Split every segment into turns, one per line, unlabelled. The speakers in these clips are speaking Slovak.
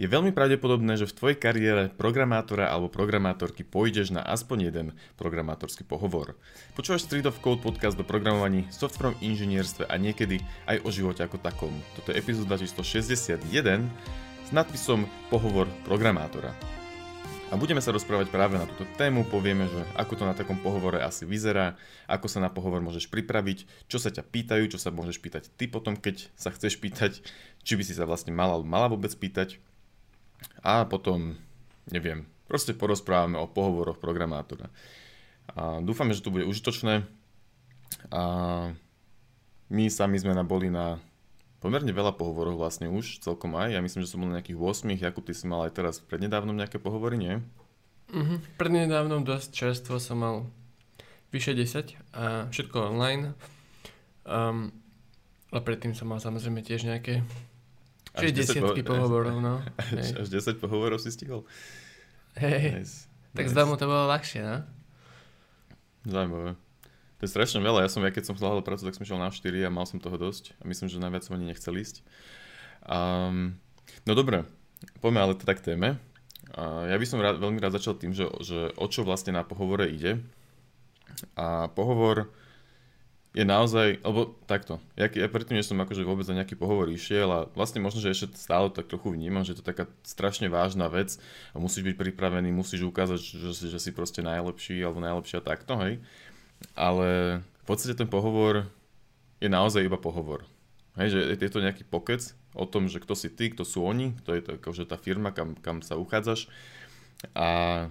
Je veľmi pravdepodobné, že v tvojej kariére programátora alebo programátorky pôjdeš na aspoň jeden programátorský pohovor. Počúvaš Street of Code podcast o programovaní, softwarom inžinierstve a niekedy aj o živote ako takom. Toto je epizóda číslo 61 s nadpisom Pohovor programátora. A budeme sa rozprávať práve na túto tému, povieme, že ako to na takom pohovore asi vyzerá, ako sa na pohovor môžeš pripraviť, čo sa ťa pýtajú, čo sa môžeš pýtať ty potom, keď sa chceš pýtať, či by si sa vlastne mala mala vôbec pýtať. A potom, neviem, proste porozprávame o pohovoroch programátora. A dúfame, že to bude užitočné. A my sami sme boli na pomerne veľa pohovorov vlastne už, celkom aj. Ja myslím, že som bol na nejakých 8. Jakub, ty si mal aj teraz prednedávnom nejaké pohovory, nie?
Uh-huh. Prednedávnom dosť čerstvo som mal vyše 10 a všetko online. Um, a predtým som mal samozrejme tiež nejaké Čiže desiatky po- pohovorov, no.
Až, až 10 pohovorov si stihol?
Hej, nice. tak nice. zdá mu to bolo ľahšie, no?
Zaujímavé. To je strašne veľa. Ja som, ja keď som hľadal prácu, tak som šiel na 4 a mal som toho dosť. A myslím, že najviac som ani nechcel ísť. Um, no dobre, poďme ale teda k téme. Uh, ja by som rád, veľmi rád začal tým, že, že o čo vlastne na pohovore ide. A pohovor je naozaj, alebo takto, ja, ja predtým, než som akože vôbec za nejaký pohovor išiel a vlastne možno, že ešte stále tak trochu vnímam, že to je taká strašne vážna vec a musíš byť pripravený, musíš ukázať, že, že si proste najlepší alebo najlepšia takto, hej ale v podstate ten pohovor je naozaj iba pohovor. Hej, že je to nejaký pokec o tom, že kto si ty, kto sú oni, kto je to akože tá firma, kam, kam sa uchádzaš. A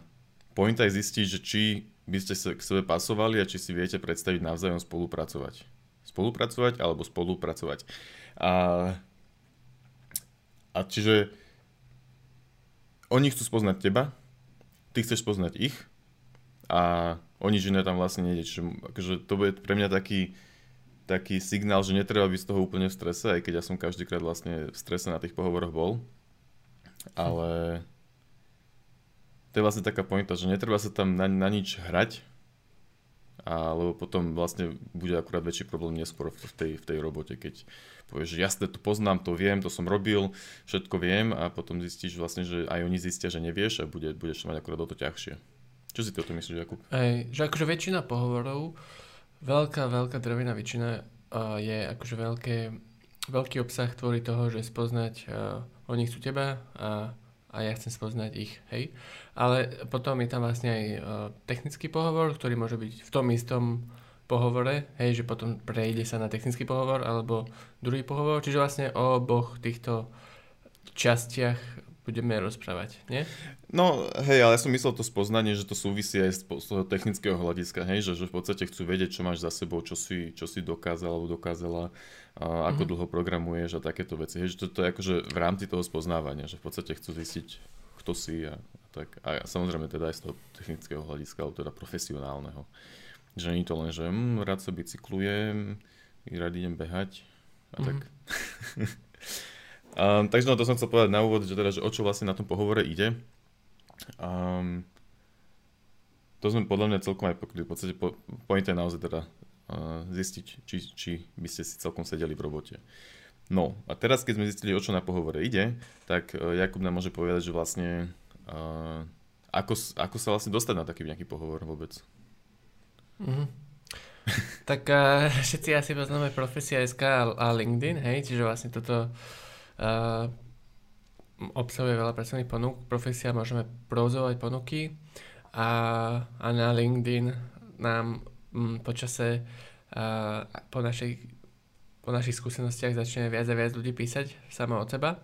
pointa je zistiť, že či by ste sa k sebe pasovali a či si viete predstaviť navzájom spolupracovať. Spolupracovať alebo spolupracovať. A, a čiže oni chcú spoznať teba, ty chceš poznať ich a o nič iné tam vlastne nejde. Čiže akože to bude pre mňa taký, taký signál, že netreba byť z toho úplne v strese, aj keď ja som každýkrát vlastne v strese na tých pohovoroch bol. Ale to je vlastne taká pointa, že netreba sa tam na, na nič hrať, a, lebo potom vlastne bude akurát väčší problém neskôr v tej, v tej robote, keď povieš, že jasne to poznám, to viem, to som robil, všetko viem a potom zistíš vlastne, že aj oni zistia, že nevieš a bude, budeš mať akurát o to ťažšie. Čo si ty o tom myslíš, Jakub?
Ej, že akože väčšina pohovorov, veľká, veľká drevina väčšina uh, je akože veľké, veľký obsah tvorí toho, že spoznať, uh, oni chcú teba a, a ja chcem spoznať ich, hej. Ale potom je tam vlastne aj uh, technický pohovor, ktorý môže byť v tom istom pohovore, hej, že potom prejde sa na technický pohovor alebo druhý pohovor, čiže vlastne o oboch týchto častiach budeme rozprávať, nie?
No, hej, ale ja som myslel to spoznanie, že to súvisí aj z, z toho technického hľadiska, hej, že, že v podstate chcú vedieť, čo máš za sebou, čo si, čo si dokázal alebo dokázala, a ako mm-hmm. dlho programuješ a takéto veci. Hej, že to, to je akože v rámci toho spoznávania, že v podstate chcú zistiť, kto si a, a tak. A samozrejme teda aj z toho technického hľadiska, alebo teda profesionálneho. Že nie to len, že hm, rád sa bicyklujem, rád idem behať a mm-hmm. tak. um, takže no, to som chcel povedať na úvod, že teda, že o čo vlastne na tom pohovore ide. Um, to sme podľa mňa celkom aj pokryli. V podstate po, je naozaj teda uh, zistiť, či, či by ste si celkom sedeli v robote. No a teraz, keď sme zistili, o čo na pohovore ide, tak uh, Jakub nám môže povedať, že vlastne uh, ako, ako sa vlastne dostať na taký nejaký pohovor vôbec.
Mm-hmm. tak uh, všetci asi poznáme Profesia SK a LinkedIn, hej, čiže vlastne toto uh, obsahuje veľa pracovných ponúk. Profesia môžeme provozovať ponuky a, a na LinkedIn nám m, počase a, po, našej, po našich skúsenostiach začne viac a viac ľudí písať samo od seba.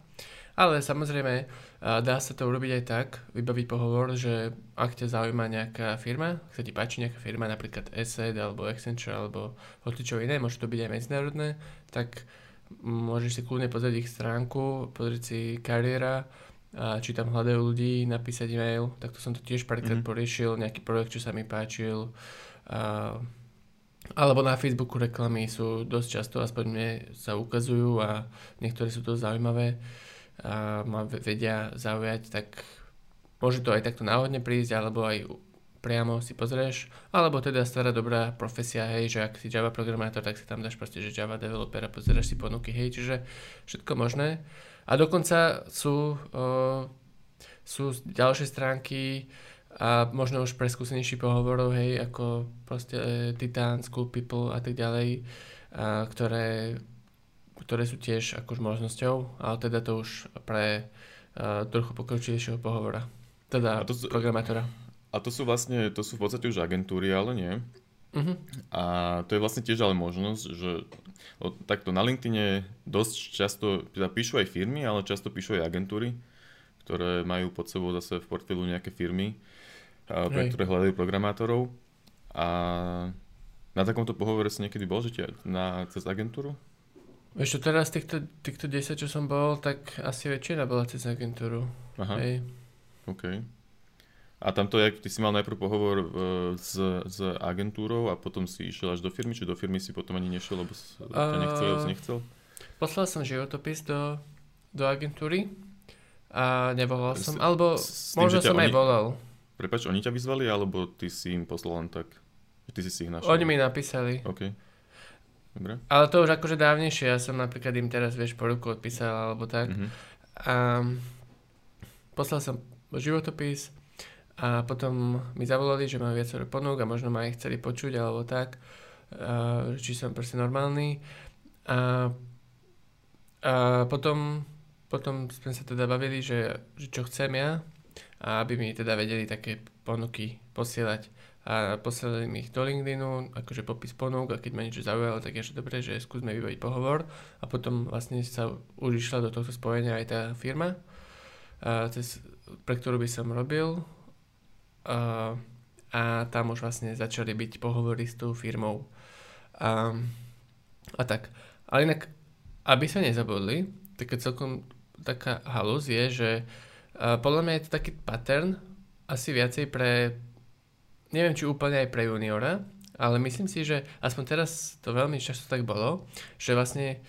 Ale samozrejme dá sa to urobiť aj tak, vybaviť pohovor, že ak ťa zaujíma nejaká firma, ak sa ti páči nejaká firma, napríklad ESET alebo Accenture alebo čo iné, môže to byť aj medzinárodné, tak môžeš si kľudne pozrieť ich stránku, pozrieť si kariéra, a či tam hľadajú ľudí, napísať e-mail, tak to som to tiež párkrát mm-hmm. poriešil, nejaký projekt, čo sa mi páčil. A, alebo na Facebooku reklamy sú dosť často, aspoň mne sa ukazujú a niektoré sú dosť zaujímavé a ma vedia zaujať, tak môže to aj takto náhodne prísť, alebo aj priamo si pozrieš, alebo teda stará dobrá profesia, hej, že ak si Java programátor, tak si tam dáš proste, že Java developer a pozrieš si ponuky, hej, čiže všetko možné. A dokonca sú, uh, sú ďalšie stránky a možno už pre skúsenejší pohovorov, hej, ako proste uh, Titan, School People a tak ďalej, uh, ktoré, ktoré sú tiež akož možnosťou, ale teda to už pre uh, trochu pokročilejšieho pohovora, teda a to programátora.
A to sú vlastne, to sú v podstate už agentúry, ale nie? Uh-huh. A to je vlastne tiež ale možnosť, že o, takto na LinkedIne dosť často, teda píšu aj firmy, ale často píšu aj agentúry, ktoré majú pod sebou zase v portfóliu nejaké firmy, a, pre ktoré hľadajú programátorov. A na takomto pohovore si niekedy bol, že tia, na, cez agentúru?
Čo, teraz týchto, týchto 10, čo som bol, tak asi väčšina bola cez agentúru. Aha, Hej.
OK. A tamto, jak ty si mal najprv pohovor uh, s, s agentúrou a potom si išiel až do firmy, či do firmy si potom ani nešiel, lebo ťa nechcel, uh, nechcel?
Poslal som životopis do, do agentúry a nevolal som, alebo s tým, možno som oni, aj volal.
Prepač, oni ťa vyzvali, alebo ty si im poslal len tak? Ty si si ich našiel?
Oni mi napísali.
OK.
Dobre. Ale to už akože dávnejšie, ja som napríklad im teraz, vieš, po ruku odpísal, alebo tak. Mm-hmm. A poslal som životopis, a potom mi zavolali, že mám viacero ponúk a možno ma aj chceli počuť alebo tak, a, či som proste normálny. A, a potom, potom sme sa teda bavili, že, že čo chcem ja a aby mi teda vedeli také ponuky posielať. A posielali mi ich do LinkedInu, akože popis ponúk a keď ma niečo zaujalo, tak je dobre, že skúsme vybaviť pohovor. A potom vlastne sa už išla do tohto spojenia aj tá firma, a cez, pre ktorú by som robil a, a tam už vlastne začali byť pohovory s tou firmou. A, a tak. Ale inak, aby sa nezabudli, taká celkom taká halus je, že a podľa mňa je to taký pattern asi viacej pre, neviem či úplne aj pre juniora, ale myslím si, že aspoň teraz to veľmi často tak bolo, že vlastne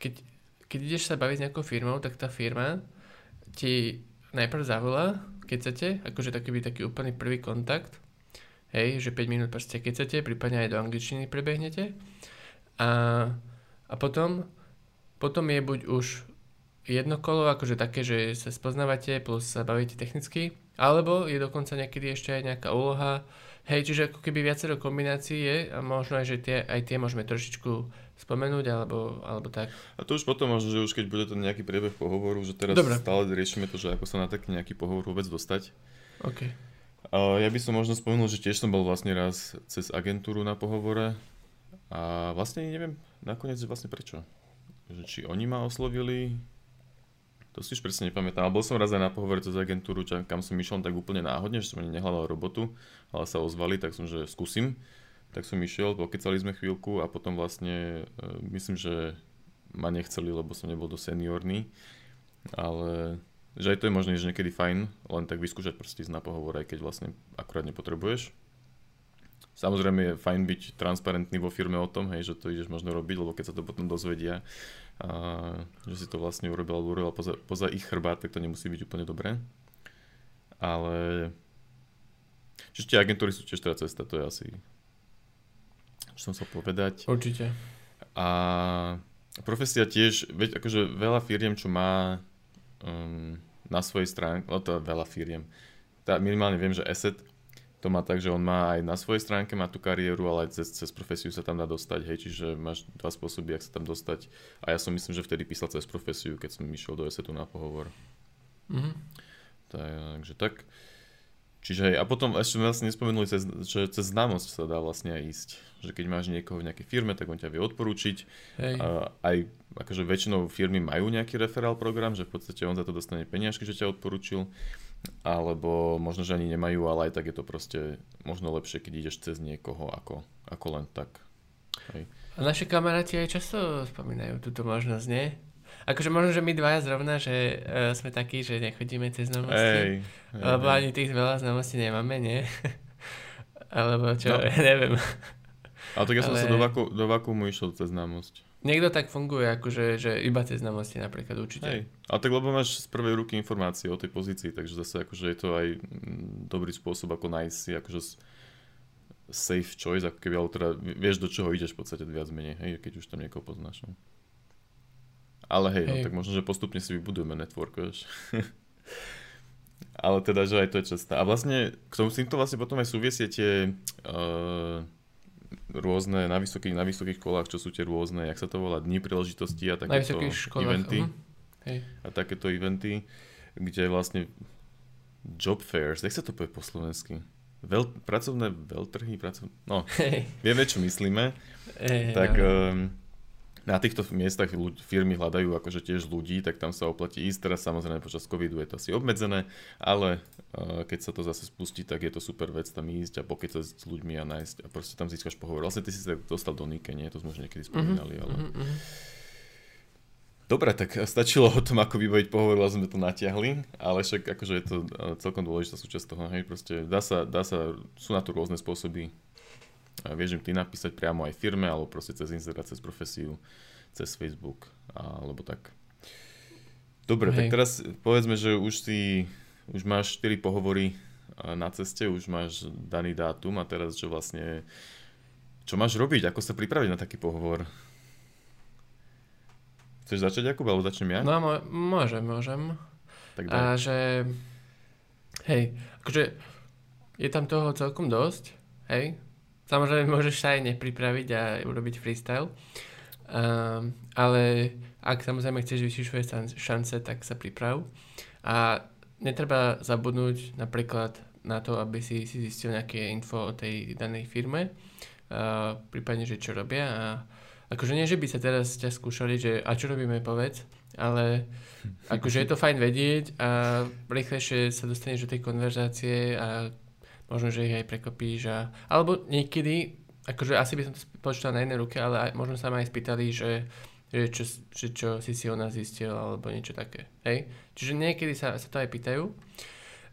keď, keď ideš sa baviť s nejakou firmou, tak tá firma ti najprv zavolá keď chcete, akože taký by taký úplný prvý kontakt, hej, že 5 minút proste keď chcete, prípadne aj do angličtiny prebehnete. A, a potom, potom je buď už jedno kolo, akože také, že sa spoznávate plus sa bavíte technicky, alebo je dokonca niekedy ešte aj nejaká úloha, hej, čiže ako keby viacero kombinácií je a možno aj, že tie, aj tie môžeme trošičku spomenúť, alebo, alebo tak.
A to už potom možno, že už keď bude to nejaký priebeh pohovoru, že teraz Dobre. stále riešime to, že ako sa na taký nejaký pohovor vôbec dostať.
OK.
A ja by som možno spomenul, že tiež som bol vlastne raz cez agentúru na pohovore a vlastne neviem nakoniec vlastne prečo. Že či oni ma oslovili, to si už presne nepamätám, ale bol som raz aj na pohovore cez agentúru, kam som išiel tak úplne náhodne, že som ani nehľadal robotu, ale sa ozvali, tak som, že skúsim. Tak som išiel, pokecali sme chvíľku a potom vlastne e, myslím, že ma nechceli, lebo som nebol do seniorný, ale že aj to je možné, že niekedy fajn, len tak vyskúšať proste ísť na pohovor, aj keď vlastne akurát nepotrebuješ. Samozrejme je fajn byť transparentný vo firme o tom, hej, že to ideš možno robiť, lebo keď sa to potom dozvedia, a, že si to vlastne urobil alebo urobil poza, poza ich chrbát, tak to nemusí byť úplne dobré. Ale Čiže tie agentúry sú tiež teda cesta, to je asi čo som chcel povedať.
Určite.
A profesia tiež, veď akože veľa firiem, čo má um, na svojej stránke, no to je veľa firiem, tá, minimálne viem, že Asset to má tak, že on má aj na svojej stránke má tú kariéru, ale aj cez, cez profesiu sa tam dá dostať, hej, čiže máš dva spôsoby, ak sa tam dostať. A ja som myslím, že vtedy písal cez profesiu, keď som išiel do Assetu na pohovor. Mm-hmm. Takže tak. Čiže a potom ešte sme vlastne nespomenuli, cez, že cez známosť sa dá vlastne aj ísť že keď máš niekoho v nejakej firme, tak on ťa vie odporúčiť. Hej. A aj akože väčšinou firmy majú nejaký referál program, že v podstate on za to dostane peniažky, že ťa odporúčil, alebo možno, že ani nemajú, ale aj tak je to proste možno lepšie, keď ideš cez niekoho ako, ako len tak. Hej.
A naše kamaráti aj často spomínajú túto možnosť, nie? Akože možno, že my dvaja zrovna, že uh, sme takí, že nechodíme cez známosti. Ej, lebo ani tých veľa znamostí nemáme, nie? Alebo čo, no. ja neviem.
Ale tak ja som ale... sa do, vaku, do vakuumu išiel cez známosť.
Niekto tak funguje, akože že iba cez známosti napríklad určite.
Hej. Ale tak lebo máš z prvej ruky informácie o tej pozícii, takže zase akože je to aj mm, dobrý spôsob, ako nájsť si akože safe choice, ako keby, ale teda vieš, do čoho ideš v podstate viac menej, hej, keď už tam niekoho poznáš. No. Ale hej, hej. No, tak možno, že postupne si vybudujeme network, vieš. Ale teda, že aj to je častá. A vlastne k tomu s týmto vlastne potom aj súviesie tie uh, rôzne na vysokých, na vysokých školách, čo sú tie rôzne, jak sa to volá, dni príležitosti a takéto eventy. Uh-huh. Hej. A takéto eventy, kde vlastne job fairs, jak sa to povie po slovensky? Veľ, pracovné veľtrhy, pracovné, no, hey. vieme, čo myslíme. Hey, tak um, na týchto miestach firmy hľadajú akože tiež ľudí, tak tam sa oplatí ísť. Teraz samozrejme počas covidu je to asi obmedzené, ale uh, keď sa to zase spustí, tak je to super vec tam ísť a sa s ľuďmi a nájsť a proste tam získaš pohovor. Vlastne ty si sa dostal do Nike, nie? To sme už niekedy mhm, spomínali, ale... Mm-hmm. Dobre, tak stačilo o tom, ako vybaviť pohovor, ale sme to natiahli, ale však akože je to celkom dôležitá súčasť toho, hej, proste dá sa, dá sa, sú na to rôzne spôsoby, vieš im ty napísať priamo aj firme, alebo proste cez Instagram, cez profesiu, cez Facebook, alebo tak. Dobre, Hej. tak teraz povedzme, že už si, už máš 4 pohovory na ceste, už máš daný dátum a teraz, že vlastne, čo máš robiť, ako sa pripraviť na taký pohovor? Chceš začať, Jakub, alebo začnem ja?
No, môžem, môžem. Tak daj. A že, hej, akože je tam toho celkom dosť, hej, Samozrejme, môžeš sa aj nepripraviť a urobiť freestyle. Um, ale ak samozrejme chceš vyššiť svoje šance, tak sa priprav. A netreba zabudnúť napríklad na to, aby si, si zistil nejaké info o tej danej firme, uh, prípadne, že čo robia. A akože nie, že by sa teraz ťa skúšali, že a čo robíme, povedz, ale akože je to fajn vedieť a rýchlejšie sa dostaneš do tej konverzácie a možno, že ich aj prekopíš a, alebo niekedy, akože asi by som to počítal na jednej ruke, ale aj, možno sa ma aj spýtali, že, že, čo, že čo si si o nás zistil alebo niečo také, hej. Čiže niekedy sa, sa to aj pýtajú.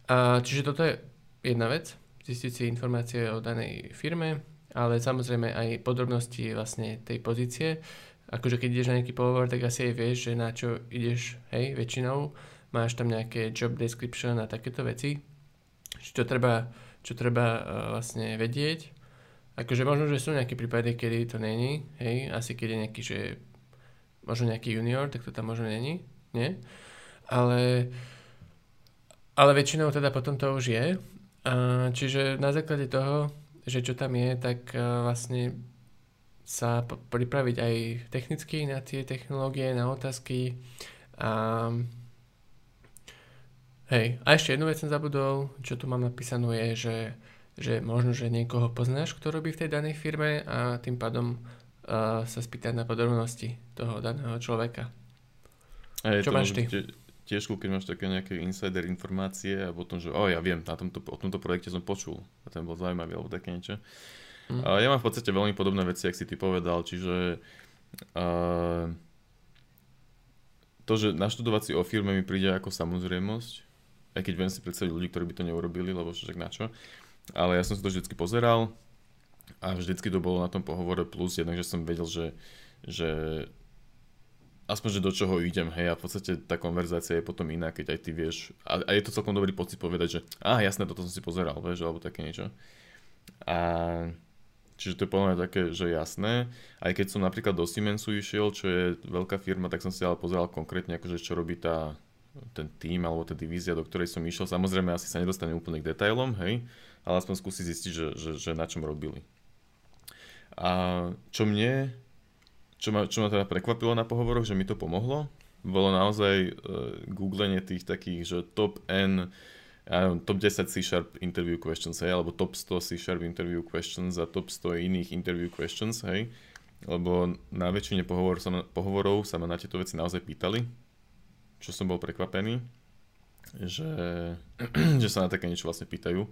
A, čiže toto je jedna vec, zistiť si informácie o danej firme, ale samozrejme aj podrobnosti vlastne tej pozície. Akože keď ideš na nejaký pohovor, tak asi aj vieš, že na čo ideš, hej, väčšinou. Máš tam nejaké job description a takéto veci. Čo treba čo treba uh, vlastne vedieť. Akože možno, že sú nejaké prípady, kedy to není, hej, asi keď je nejaký, že možno nejaký junior, tak to tam možno není, nie? Ale, ale väčšinou teda potom to už je. Uh, čiže na základe toho, že čo tam je, tak uh, vlastne sa pripraviť aj technicky na tie technológie, na otázky. Um, Hej, a ešte jednu vec som zabudol, čo tu mám napísanú je, že, že možno, že niekoho poznáš, kto robí v tej danej firme a tým pádom uh, sa spýtať na podrobnosti toho daného človeka.
Hej, čo máš ty? tiež, keď máš také nejaké insider informácie a potom, že o, ja viem, na tomto, o tomto projekte som počul a ten bol zaujímavý alebo také niečo. Mm. Uh, ja mám v podstate veľmi podobné veci, ak si ty povedal, čiže uh, to, že naštudovať si o firme mi príde ako samozrejmosť, aj keď viem si predstaviť ľudí, ktorí by to neurobili, lebo však na čo. Ale ja som si to vždycky pozeral a vždycky to bolo na tom pohovore plus, jednak, som vedel, že, že aspoň, že do čoho idem, hej, a v podstate tá konverzácia je potom iná, keď aj ty vieš, a, a je to celkom dobrý pocit povedať, že a jasné, toto som si pozeral, vieš, alebo také niečo. A čiže to je podľa mňa také, že jasné, aj keď som napríklad do Siemensu išiel, čo je veľká firma, tak som si ale pozeral konkrétne, akože čo robí tá ten tým alebo tá divízia, do ktorej som išiel. Samozrejme asi sa nedostane úplne k detailom, hej, ale aspoň skúsi zistiť, že, že, že na čom robili. A čo mne, čo ma, čo ma teda prekvapilo na pohovoroch, že mi to pomohlo, bolo naozaj uh, googlenie tých takých, že top N, top 10 C-sharp interview questions, hej, alebo top 100 C-sharp interview questions a top 100 iných interview questions, hej, lebo na väčšine pohovor sa pohovorov sa ma na tieto veci naozaj pýtali, čo som bol prekvapený, že, že sa na také niečo vlastne pýtajú,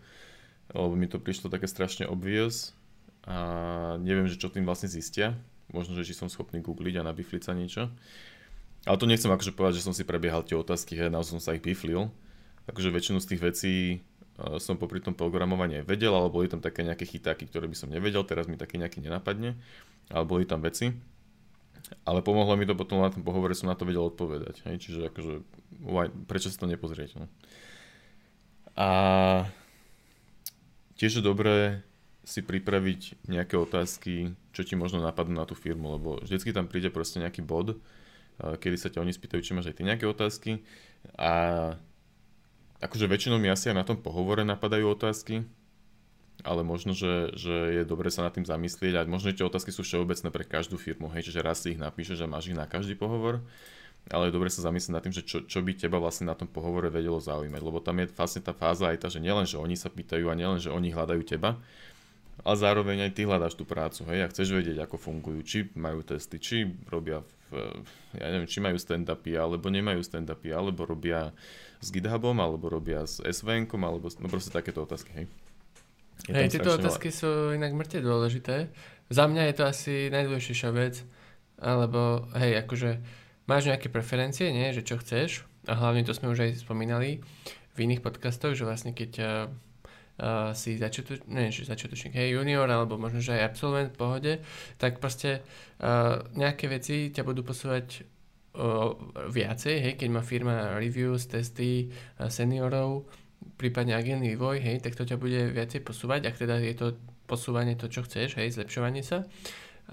lebo mi to prišlo také strašne obvious a neviem, že čo tým vlastne zistia. Možno, že či som schopný googliť a nabifliť sa niečo. Ale to nechcem akože povedať, že som si prebiehal tie otázky, hej, naozaj som sa ich biflil. Takže väčšinu z tých vecí uh, som popri tom programovaní vedel, ale boli tam také nejaké chytáky, ktoré by som nevedel, teraz mi také nejaký nenapadne, ale boli tam veci ale pomohlo mi to potom na tom pohovore, som na to vedel odpovedať. Hej? Čiže akože, why, prečo sa to nepozrieť? No? A tiež je dobré si pripraviť nejaké otázky, čo ti možno napadnú na tú firmu, lebo vždycky tam príde proste nejaký bod, kedy sa ťa oni spýtajú, či máš aj ty nejaké otázky. A akože väčšinou mi asi aj na tom pohovore napadajú otázky, ale možno, že, že je dobre sa nad tým zamyslieť a možno, že tie otázky sú všeobecné pre každú firmu, hej, čiže raz si ich napíšeš a máš ich na každý pohovor, ale je dobre sa zamyslieť nad tým, že čo, čo by teba vlastne na tom pohovore vedelo zaujímať, lebo tam je vlastne tá fáza aj tá, že nielen, že oni sa pýtajú a nielen, že oni hľadajú teba, ale zároveň aj ty hľadáš tú prácu, hej, a chceš vedieť, ako fungujú, či majú testy, či robia, v, ja neviem, či majú stand-upy, alebo nemajú stand-upy, alebo robia s GitHubom, alebo robia s SVN-kom, alebo no proste takéto otázky, hej.
Je hej, tieto otázky veľa. sú inak mŕte dôležité. Za mňa je to asi najdôležitejšia vec, alebo hej, akože máš nejaké preferencie, nie, že čo chceš, a hlavne to sme už aj spomínali v iných podcastoch, že vlastne keď uh, si začiatočník, neviem, či začiatočník, hej, junior, alebo možno, že aj absolvent v pohode, tak proste uh, nejaké veci ťa budú posúvať uh, viacej, hej, keď má firma reviews, testy uh, seniorov, prípadne agilný vývoj, hej, tak to ťa bude viacej posúvať, ak teda je to posúvanie to, čo chceš, hej, zlepšovanie sa.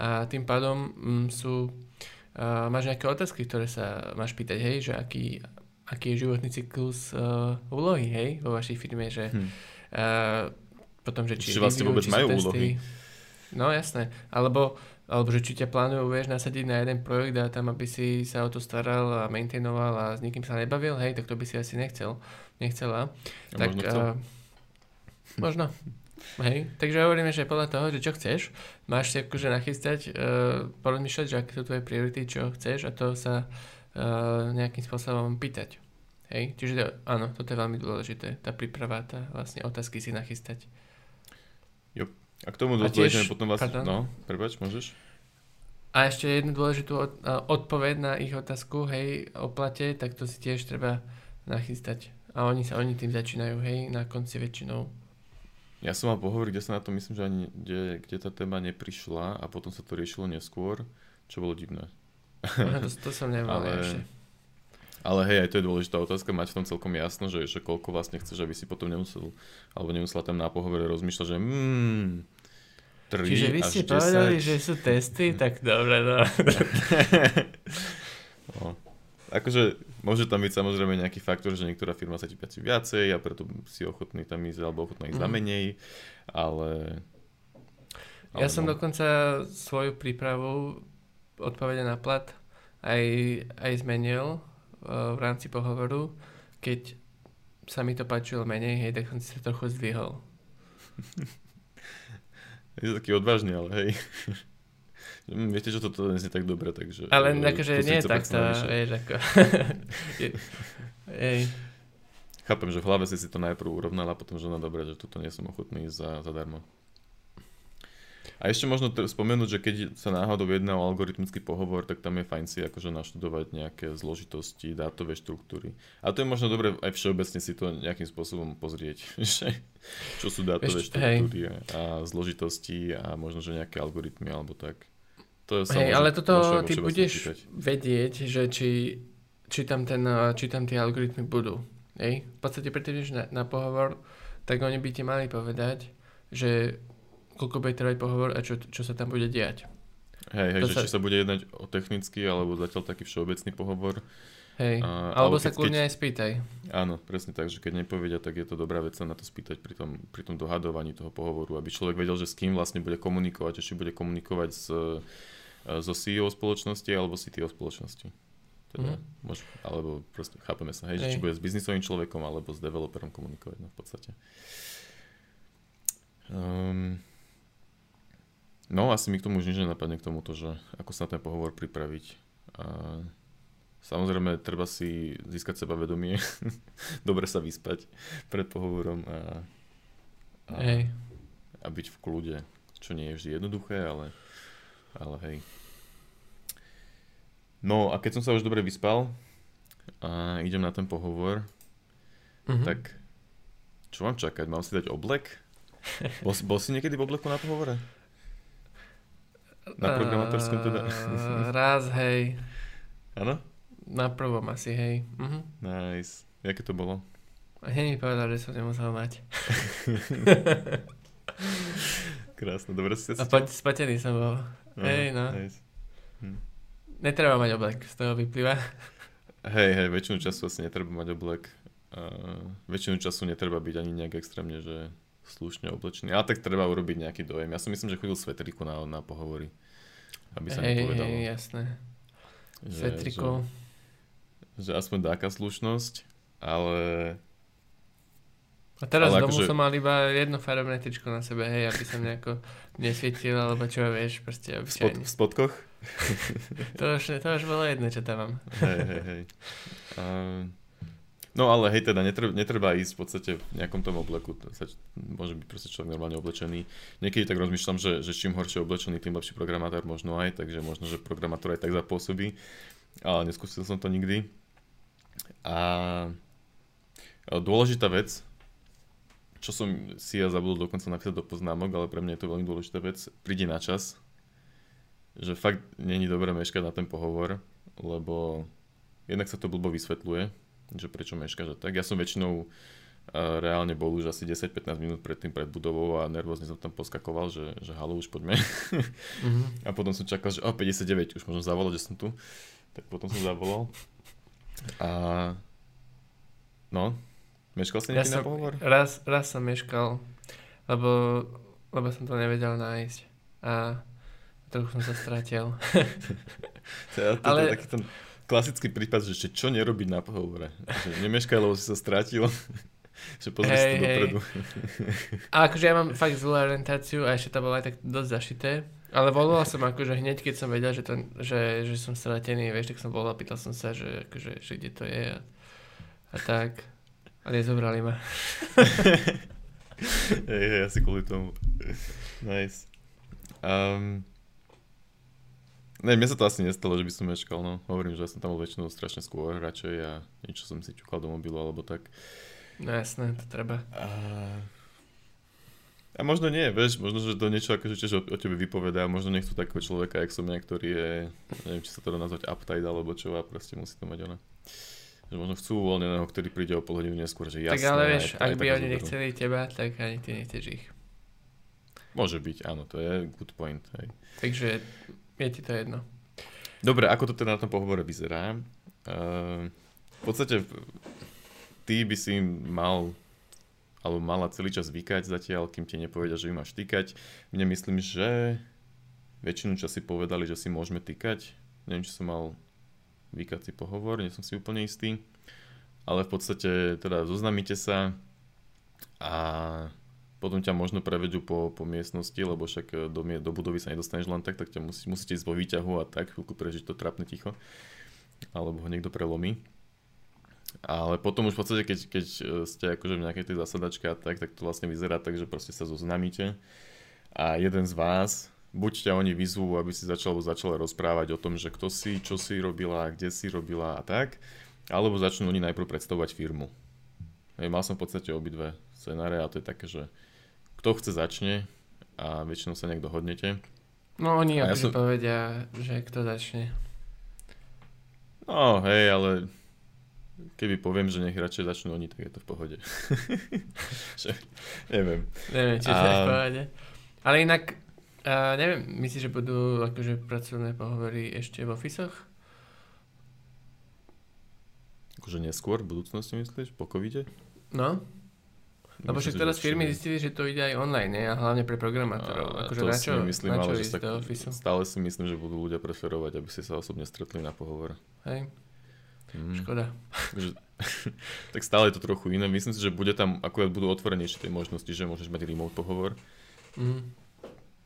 A tým pádom mm, sú, uh, máš nejaké otázky, ktoré sa máš pýtať, hej, že aký, aký je životný cyklus uh, úlohy, hej, vo vašej firme, že hmm. uh, potom, že či,
či vlastne vôbec majú testy, úlohy.
No jasné, alebo alebo že či ťa plánujú, vieš, nasadiť na jeden projekt a tam, aby si sa o to staral a maintainoval a s nikým sa nebavil, hej, tak to by si asi nechcel, nechcela.
A tak, možno uh,
možno. Hej, takže hovoríme, že podľa toho, že čo chceš, máš si akože nachystať, uh, porozmýšľať, že aké sú tvoje priority, čo chceš a to sa uh, nejakým spôsobom pýtať. Hej, čiže to, áno, toto je veľmi dôležité, tá príprava, tá vlastne otázky si nachystať.
Jo. A k tomu tiež, potom vlastne... Pardon? No, prebač, môžeš?
A ešte jednu dôležitú od, odpoveď na ich otázku, hej, o plate, tak to si tiež treba nachystať. A oni sa, oni tým začínajú, hej, na konci väčšinou.
Ja som mal pohovor, kde sa na to myslím, že ani, kde, kde tá téma neprišla a potom sa to riešilo neskôr, čo bolo divné.
Aha, to, to som nemal ale, ešte.
Ale hej, aj to je dôležitá otázka, mať v tom celkom jasno, že, že koľko vlastne chceš, aby si potom nemusel, alebo nemusela tam na pohovore rozmýšľať, že hmm, 3
Čiže vy ste 10. povedali, že sú testy, tak dobre, no.
no. Akože môže tam byť samozrejme nejaký faktor, že niektorá firma sa ti páči viacej a preto si ochotný tam ísť alebo ochotný ísť mm. za menej, ale...
ale ja no. som dokonca svoju prípravu odpovede na plat aj, aj zmenil v rámci pohovoru, keď sa mi to páčilo menej, hej, tak som si sa trochu zdvihol.
Je to taký odvážny, ale hej. Viete, že toto nie je tak dobre, takže...
Ale akože nie je takto, vieš, ako... Hej.
Chápem, že v hlave si si to najprv urovnala, potom, že no dobre, že tuto nie som ochotný za, zadarmo. A ešte možno t- spomenúť, že keď sa náhodou jedná o algoritmický pohovor, tak tam je fajn si akože naštudovať nejaké zložitosti, dátové štruktúry. A to je možno dobre aj všeobecne si to nejakým spôsobom pozrieť, že čo sú dátové Ešte, štruktúry hej. a zložitosti a možno, že nejaké algoritmy alebo tak.
To je hej, ale toto ty budeš pýtať. vedieť, že či, či, tam ten, či tam tie algoritmy budú. Hej? V podstate, pretože na, na pohovor, tak oni by ti mali povedať, že koľko bude trvať pohovor a čo, čo sa tam bude diať.
Hej, hej, že sa... či sa bude jednať o technický alebo zatiaľ taký všeobecný pohovor.
Hej, a, alebo sa kľudne keď... aj spýtaj.
Áno, presne tak, že keď nepovedia, tak je to dobrá vec sa na to spýtať pri tom, pri tom dohadovaní toho pohovoru, aby človek vedel, že s kým vlastne bude komunikovať, či bude komunikovať s, e, so CEO spoločnosti alebo CTO spoločnosti. Teda, mm. môž, alebo proste chápeme sa, hej, hej. Že či bude s biznisovým človekom alebo s developerom komunikovať, no v podstate. Um, No, asi mi k tomu už nič nenapadne k tomuto, že ako sa na ten pohovor pripraviť. A samozrejme, treba si získať seba vedomie, dobre sa vyspať pred pohovorom a, a, hej. a byť v kľude, čo nie je vždy jednoduché, ale, ale hej. No a keď som sa už dobre vyspal a idem na ten pohovor, mm-hmm. tak čo mám čakať? Mám si dať oblek? Bol, bol si niekedy v obleku na pohovore? Na programátorskom teda?
Uh, raz, hej.
Áno?
Na prvom asi, hej. Uh-huh.
Nice. Jaké to bolo?
Hneď mi povedal, že som nemusel mať.
Krásne, dobre si
A pa- spatený som bol. Uh, hej, no.
Nice. Hm.
netreba mať oblek, z toho vyplýva.
Hej, hej, väčšinu času asi netreba mať oblek. Uh, väčšinu času netreba byť ani nejak extrémne, že slušne oblečený. Ale tak treba urobiť nejaký dojem. Ja si myslím, že chodil svetriku na, na pohovory. Aby sa
hej,
nepovedalo.
hej, jasné. Svetriku.
Že, že aspoň dáka slušnosť, ale
a teraz
Ale
domu
akože-
som mal iba jedno farebné tričko na sebe, hej, aby som nejako nesvietil, alebo čo vieš, proste
v, spod,
obyčajne.
v spodkoch.
To už, to už bolo jedno, čo tam mám.
hej, hej, hej. Uh, no ale hej, teda netreba, netreba ísť v podstate v nejakom tom obleku. Môže byť proste človek normálne oblečený. Niekedy tak rozmýšľam, že, že čím horšie oblečený, tým lepší programátor možno aj, takže možno, že programátor aj tak zapôsobí. Ale neskúsil som to nikdy. A dôležitá vec, čo som si ja zabudol dokonca napísať do poznámok, ale pre mňa je to veľmi dôležitá vec, príde na čas, že fakt není dobré meškať na ten pohovor, lebo jednak sa to blbo vysvetľuje, že prečo meškáš a tak. Ja som väčšinou uh, reálne bol už asi 10-15 minút pred tým pred budovou a nervózne som tam poskakoval, že, že halo, už poďme.
Mhm.
A potom som čakal, že o, 59, už možno zavolať, že som tu. Tak potom som zavolal. A no, meškal si
Ja
nejaký
som,
na pohovor?
raz, raz som meškal, lebo, lebo som to nevedel nájsť a trochu som sa stratil.
To, je- to,
Ale-
to ten klasický prípad, že čo nerobiť na pohovore. Že nemeškaj, lebo si sa stratil. že pozri
Hej,
to dopredu.
A akože ja mám fakt zlú orientáciu a ešte to bolo aj tak dosť zašité. Ale volal som akože hneď, keď som vedel, že, to, že, že som stratený, vieš, tak som volal, pýtal som sa, že, akože, že kde to je a, a tak. A nezobrali ma.
hej, hej, asi kvôli tomu. Nice. Um, ne, mne sa to asi nestalo, že by som meškal, no. Hovorím, že ja som tam bol väčšinou strašne skôr radšej a niečo som si čukal do mobilu alebo tak.
No jasné, to treba.
A, a možno nie, vieš, možno, že to niečo akože tiež o, o tebe vypovedá, možno nechcú takého človeka, jak som ja, ktorý je, neviem, či sa to dá nazvať uptight alebo čo, a proste musí to mať ona. Že možno chcú uvoľneného, ktorý príde o pol hodinu neskôr, že jasné.
tak ale vieš,
aj-
ak
aj
by oni nechceli teba, tak ani ty nechceš ich.
Môže byť, áno, to je good point. Hej.
Takže je ti to jedno.
Dobre, ako to teda na tom pohovore vyzerá? Uh, v podstate ty by si mal alebo mala celý čas vykať zatiaľ, kým ti nepovedia, že ju máš týkať. Mne myslím, že väčšinu čas si povedali, že si môžeme týkať. Neviem, či som mal vykací pohovor, nie som si úplne istý. Ale v podstate teda zoznamíte sa a potom ťa možno prevedú po, po miestnosti, lebo však do, mie- do budovy sa nedostaneš len tak, tak ťa musí, musíte ísť vo výťahu a tak chvíľku prežiť to trápne ticho. Alebo ho niekto prelomí. Ale potom už v podstate, keď, keď e, ste akože v nejakej tej zasadačke a tak, tak to vlastne vyzerá tak, že proste sa zoznamíte a jeden z vás, buď ťa oni vyzvú, aby si začal začala rozprávať o tom, že kto si, čo si robila, kde si robila a tak, alebo začnú oni najprv predstavovať firmu. Hej, mal som v podstate obidve scenáre a to je také, že kto chce začne a väčšinou sa nejak dohodnete.
No oni
ja som-
povedia, že kto začne.
No hej, ale keby poviem, že nech radšej začnú oni, tak je to v pohode. že, neviem.
Neviem, či
A-
je v pohode. Ale inak, uh, neviem, myslíš, že budú akože pracovné pohovory ešte v ofisoch?
Akože neskôr v budúcnosti myslíš, po covide?
No, lebo však
Myslím,
teraz firmy zistili, že to ide aj online, nie? A hlavne pre programátorov.
A
Akože
to
na
si
čo,
nemyslím,
na čo
ale že
ofisu?
stále si myslím, že budú ľudia preferovať, aby si sa osobne stretli na pohovor.
Hej,
Mm.
škoda.
Tak stále je to trochu iné. Myslím si, že bude tam, akurát budú otvorenejšie tie možnosti, že môžeš mať remote pohovor.
Mhm.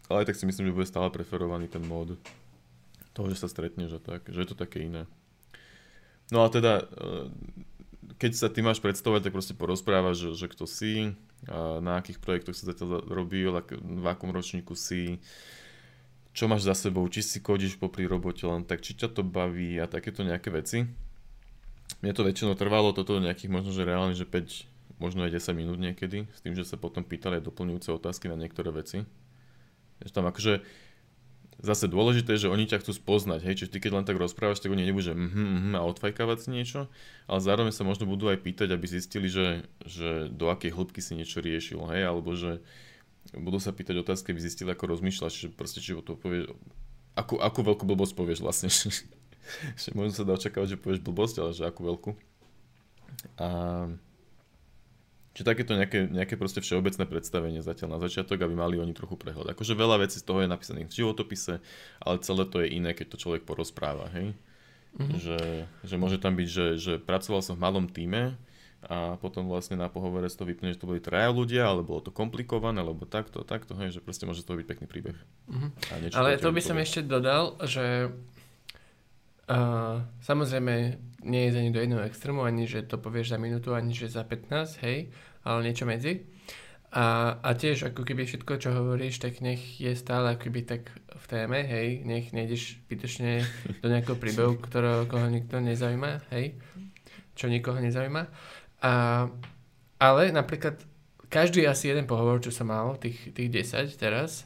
Ale tak si myslím, že bude stále preferovaný ten mód toho, že sa stretneš a tak, že je to také iné. No a teda, eh, keď sa ty máš predstavovať, tak proste porozprávaš, že, že kto si, na akých projektoch si zatiaľ robil, ak, v akom ročníku si, čo máš za sebou, či si kodíš popri robote len tak, či ťa to baví a takéto nejaké veci. Mne to väčšinou trvalo toto nejakých možno, že reálne, že 5, možno aj 10 minút niekedy, s tým, že sa potom pýtali aj doplňujúce otázky na niektoré veci. Vieš, tam akože zase dôležité že oni ťa chcú spoznať, hej, čiže ty keď len tak rozprávaš, tak oni nebudú, že mhm, mhm a odfajkávať si niečo, ale zároveň sa možno budú aj pýtať, aby zistili, že, že do akej hĺbky si niečo riešil, hej, alebo že budú sa pýtať otázky, aby zistili, ako rozmýšľaš, že proste, či to povieš, akú, akú veľkú blbosť povieš vlastne, že možno sa dá očakávať, že povieš blbosť, ale že akú veľkú. A Čiže takéto nejaké, nejaké proste všeobecné predstavenie zatiaľ na začiatok, aby mali oni trochu prehľad. Akože veľa vecí z toho je napísaných v životopise, ale celé to je iné, keď to človek porozpráva, hej. Mm-hmm. Že, že môže tam byť, že, že pracoval som v malom týme a potom vlastne na pohovore z toho vypne, že to boli traja ľudia, ale bolo to komplikované, alebo takto, takto, hej, že proste môže to byť pekný príbeh.
Mm-hmm. Ale to by som ešte dodal, že Samozrejme, nie je ani do jedného extrému, ani že to povieš za minútu, ani že za 15, hej, ale niečo medzi. A, a tiež ako keby všetko, čo hovoríš, tak nech je stále ako keby tak v téme, hej, nech nejdeš zbytočne do nejakého príbehu, ktorého koho nikto nezaujíma, hej, čo nikoho nezaujíma. A, ale napríklad každý asi jeden pohovor, čo som mal, tých, tých 10 teraz,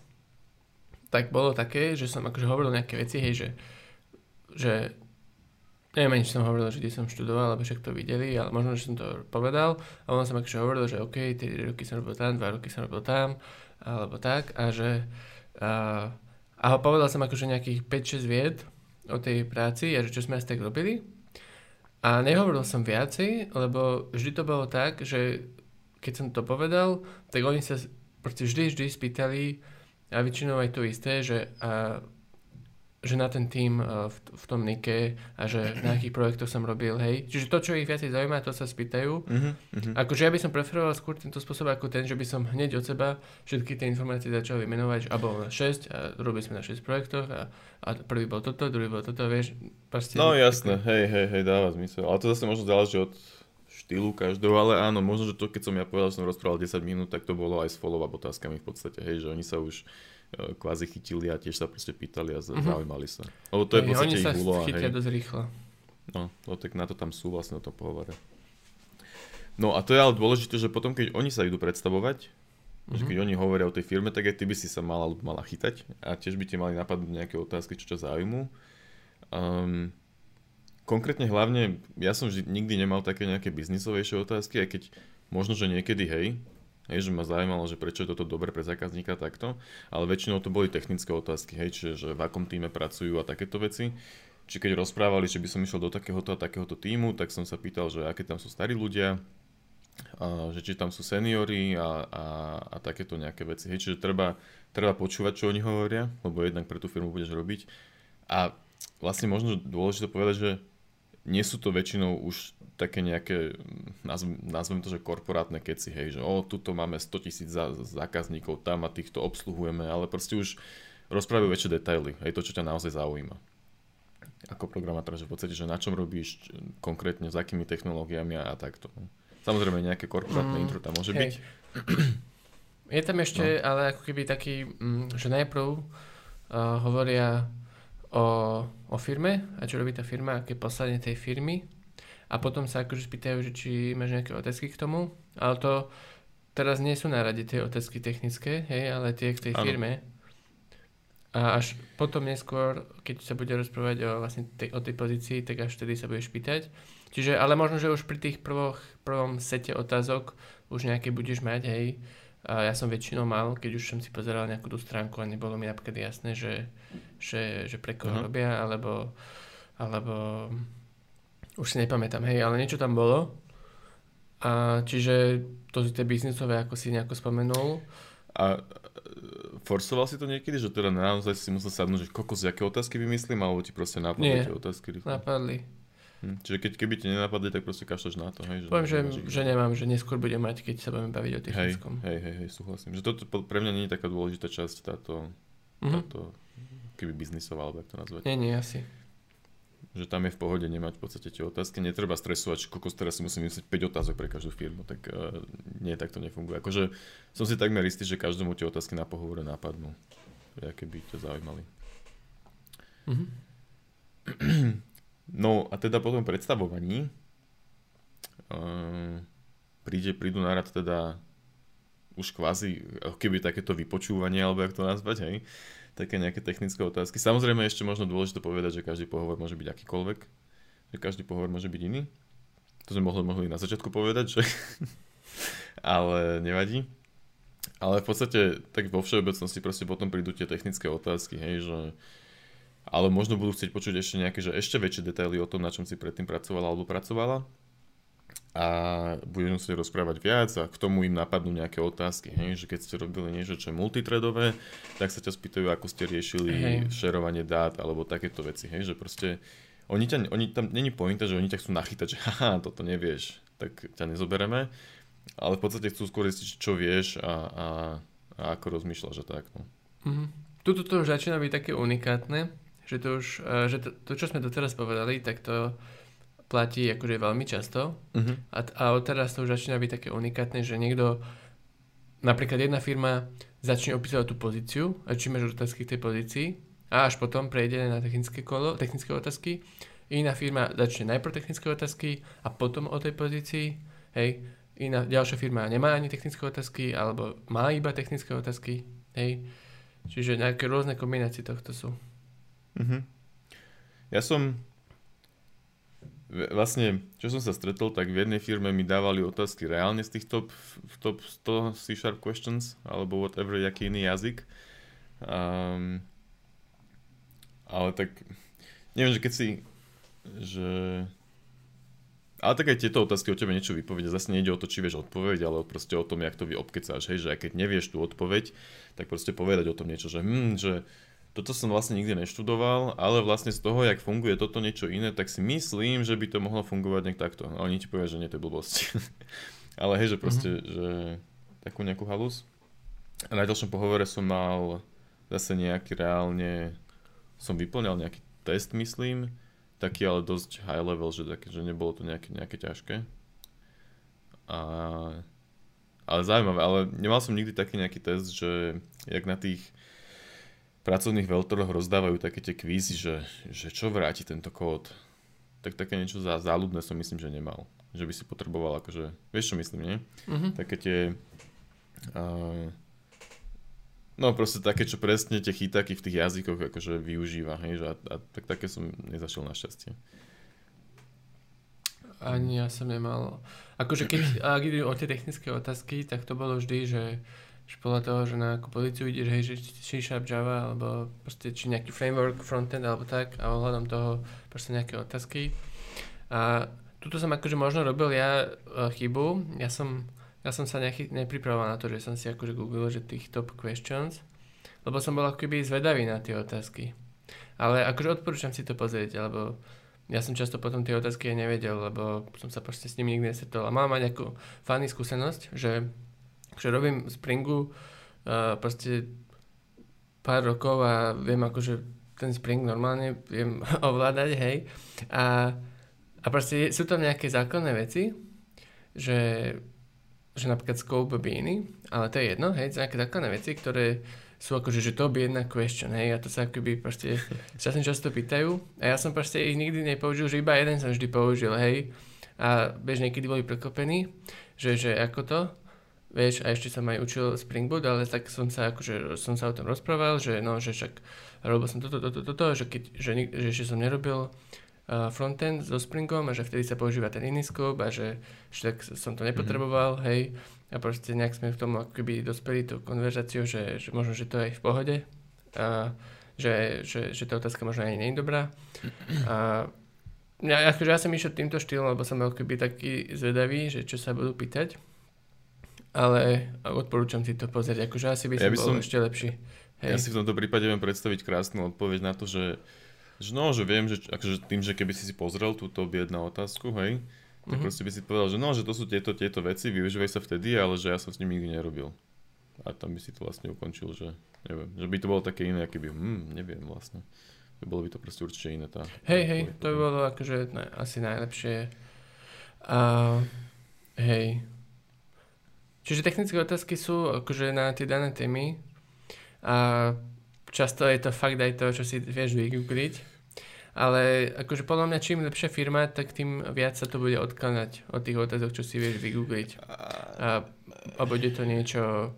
tak bolo také, že som akože hovoril nejaké veci, hej, že že neviem ani, či som hovoril, že kde som študoval, alebo však to videli, ale možno, že som to povedal. A on som akože hovoril, že OK, 3 roky som robil tam, 2 roky som robil tam, alebo tak a že a, a povedal som akože nejakých 5-6 vied o tej práci a že čo sme asi tak robili. A nehovoril som viacej, lebo vždy to bolo tak, že keď som to povedal, tak oni sa proste vždy, vždy spýtali a väčšinou aj to isté, že a že na ten tým uh, v, v tom Nike a že na akých projektoch som robil, hej. Čiže to, čo ich viacej zaujíma, to sa spýtajú. Uh-huh, uh-huh. Akože ja by som preferoval skôr tento spôsob ako ten, že by som hneď od seba všetky tie informácie začal vymenovať, a bol na 6 a robili sme na 6 projektoch a, a prvý bol toto, druhý bol toto, vieš.
Proste, no jasné, hej, hej, hej, dáva zmysel. Ale to zase možno záleží od štýlu každého, ale áno, možno, že to, keď som ja povedal, že som rozprával 10 minút, tak to bolo aj s follow-up otázkami v podstate, hej, že oni sa už kvázi chytili a tiež sa proste pýtali a mhm. zaujímali sa. Lebo to je v podstate ich úloha.
Oni sa chytia dosť rýchlo.
No, no, tak na to tam sú vlastne o tom pohovore. No a to je ale dôležité, že potom, keď oni sa idú predstavovať, mm-hmm. že mhm. keď oni hovoria o tej firme, tak aj ty by si sa mala, mala chytať a tiež by ti mali napadnúť nejaké otázky, čo ťa zaujímu. Um, konkrétne hlavne, ja som vždy, nikdy nemal také nejaké biznisovejšie otázky, aj keď možno, že niekedy hej, Hej, že ma zaujímalo, že prečo je toto dobre pre zákazníka takto, ale väčšinou to boli technické otázky, hej, čiže že v akom týme pracujú a takéto veci. Či keď rozprávali, že by som išiel do takéhoto a takéhoto týmu, tak som sa pýtal, že aké tam sú starí ľudia, a, že či tam sú seniory a, a, a takéto nejaké veci. Hej, čiže treba, treba počúvať, čo oni hovoria, lebo jednak pre tú firmu budeš robiť. A vlastne možno dôležité povedať, že nie sú to väčšinou už také nejaké, nazvem, nazvem to, že korporátne keci, hej, že o, tuto máme 100 tisíc zákazníkov, tam a týchto obsluhujeme, ale proste už rozprávajú väčšie detaily, hej, to, čo ťa naozaj zaujíma. Ako programátor, že v podstate, že na čom robíš konkrétne, s akými technológiami a, a takto. Samozrejme nejaké korporátne mm, intro tam môže hej. byť.
Je tam ešte, no. ale ako keby taký, mm, že najprv uh, hovoria o, o firme a čo robí tá firma, aké poslanie tej firmy a potom sa akože spýtajú, že či máš nejaké otázky k tomu, ale to teraz nie sú na rade tie otázky technické, hej, ale tie k tej ano. firme. A až potom neskôr, keď sa bude rozprávať o, vlastne tej, o tej pozícii, tak až vtedy sa budeš pýtať. Čiže, ale možno, že už pri tých prvoch, prvom sete otázok už nejaké budeš mať, hej. A ja som väčšinou mal, keď už som si pozeral nejakú tú stránku a nebolo mi napríklad jasné, že, že, že pre koho uh-huh. robia, alebo, alebo už si nepamätám, hej, ale niečo tam bolo. A čiže to si tie biznisové, ako si nejako spomenul.
A forsoval si to niekedy, že teda naozaj si musel sadnúť, že kokos, aké otázky vymyslím, alebo ti proste napadli tie otázky
rýchlo? napadli.
Hm, čiže keď, keby ti nenapadli, tak proste kašľaš na to, hej?
Že Poviem, že, že nemám, že neskôr budem mať, keď sa budeme baviť o technickom.
Hej, hej, hej, súhlasím. Že toto pre mňa nie je taká dôležitá časť, táto, mm-hmm. táto keby biznisová, alebo ako to nazvať.
Nie, nie, asi
že tam je v pohode nemať v podstate tie otázky. Netreba stresovať, že kokos teraz si musím myslieť 5 otázok pre každú firmu, tak uh, nie, tak to nefunguje. Akože som si takmer istý, že každému tie otázky na pohovore napadnú, aké by ťa zaujímali. Mm-hmm. No a teda po tom predstavovaní uh, príde, prídu na rad teda už kvázi, keby takéto vypočúvanie, alebo jak to nazvať, hej, také nejaké technické otázky. Samozrejme ešte možno dôležité povedať, že každý pohovor môže byť akýkoľvek, že každý pohovor môže byť iný. To sme mohli, mohli na začiatku povedať, že... ale nevadí. Ale v podstate tak vo všeobecnosti proste potom prídu tie technické otázky, hej, že ale možno budú chcieť počuť ešte nejaké, že ešte väčšie detaily o tom, na čom si predtým pracovala alebo pracovala a budeme musieť rozprávať viac a k tomu im napadnú nejaké otázky, hej? že keď ste robili niečo, čo je multitredové, tak sa ťa spýtajú, ako ste riešili hey. šerovanie dát alebo takéto veci, hej? že proste oni, ťa, oni tam není pointa, že oni ťa chcú nachytať, že haha, toto nevieš, tak ťa nezobereme, ale v podstate chcú skôr zistiť, čo vieš a, a, a ako rozmýšľaš a tak. No.
Mm-hmm. Tuto to už začína byť také unikátne, že to už, eh, že to, to čo sme doteraz povedali, tak to platí akože veľmi často uh-huh. a, a odteraz to už začína byť také unikátne, že niekto, napríklad jedna firma začne opisovať tú pozíciu a či máš otázky k tej pozícii a až potom prejde na technické kolo, technické otázky. Iná firma začne najprv technické otázky a potom o tej pozícii, hej. Iná, ďalšia firma nemá ani technické otázky alebo má iba technické otázky, hej. Čiže nejaké rôzne kombinácie tohto sú.
Uh-huh. Ja som vlastne, čo som sa stretol, tak v jednej firme mi dávali otázky reálne z tých top, top 100 C-sharp questions, alebo whatever, jaký iný jazyk. Um, ale tak, neviem, že keď si, že... Ale tak aj tieto otázky o tebe niečo vypovedia. Zase nejde o to, či vieš odpoveď, ale proste o tom, jak to vy obkecáš. Hej, že aj keď nevieš tú odpoveď, tak proste povedať o tom niečo, že hm, že toto som vlastne nikdy neštudoval, ale vlastne z toho, jak funguje toto niečo iné, tak si myslím, že by to mohlo fungovať nejak takto. A oni ti povedia, že nie, to je blbosť. ale hej, že proste, mm-hmm. že takú nejakú halus. A na ďalšom pohovore som mal zase nejaký reálne, som vyplňal nejaký test, myslím, taký ale dosť high level, že, taký, že nebolo to nejaké, nejaké ťažké. A, ale zaujímavé, ale nemal som nikdy taký nejaký test, že jak na tých pracovných veľtoroch rozdávajú také tie kvízy, že, že čo vráti tento kód. Tak také niečo za záľudné som myslím, že nemal. Že by si potreboval akože, vieš čo myslím, nie? Uh-huh. Také tie, uh, no proste také, čo presne tie chytáky v tých jazykoch akože využíva, hej, že a, a tak také som nezašiel našťastie.
Ani ja som nemal. Akože keď, ak ide o tie technické otázky, tak to bolo vždy, že že podľa toho, že na akú pozíciu ideš, hej, že C Sharp Java, alebo proste či nejaký framework, frontend, alebo tak, a ohľadom toho proste nejaké otázky. A tuto som akože možno robil ja uh, chybu, ja som, ja som sa nechy, nepripravoval na to, že som si akože googlil, že tých top questions, lebo som bol akoby zvedavý na tie otázky. Ale akože odporúčam si to pozrieť, alebo ja som často potom tie otázky aj nevedel, lebo som sa proste s nimi nikdy nesetol. A mám aj nejakú funny skúsenosť, že že robím Springu uh, proste pár rokov a viem akože ten Spring normálne viem ovládať, hej. A, a proste sú tam nejaké základné veci, že, že napríklad scope beany, ale to je jedno, hej, nejaké základné veci, ktoré sú akože, že to by jedna question, hej, a to sa akoby proste sem často pýtajú. A ja som proste ich nikdy nepoužil, že iba jeden som vždy použil, hej, a bež niekedy boli prekopení, že, že ako to, vieš, a ešte som aj učil Spring Boot, ale tak som sa, akože, som sa o tom rozprával, že no, že však robil som toto, toto, toto, že, keď, že, že ešte som nerobil uh, frontend so Springom a že vtedy sa používa ten iný scope a že, že tak som to nepotreboval, mm-hmm. hej, a proste nejak sme k tomu akoby dospeli tú konverzáciu, že, že možno, že to je v pohode, a že, že, že tá otázka možno aj nie je dobrá. A ja, akože ja som išiel týmto štýlom, lebo som keby taký zvedavý, že čo sa budú pýtať ale odporúčam si to pozrieť, akože asi by, ja by som bol ešte lepší.
Hej. Ja si v tomto prípade viem predstaviť krásnu odpoveď na to, že, že no, že viem, že akože tým, že keby si si pozrel túto biedna otázku, hej, tak mm-hmm. proste by si povedal, že no, že to sú tieto, tieto veci, využívaj sa vtedy, ale že ja som s nimi nikdy nerobil. A tam by si to vlastne ukončil, že neviem, že by to bolo také iné, keby, hm, neviem vlastne. Bolo by to proste určite iné tá.
Hej, hej, to by bolo akože ne, asi najlepšie. A hej, Čiže technické otázky sú akože na tie dané témy a často je to fakt aj to, čo si vieš vygoogliť. Ale akože podľa mňa čím lepšia firma, tak tým viac sa to bude odkladať od tých otázok, čo si vieš vygoogliť. A, a bude to niečo,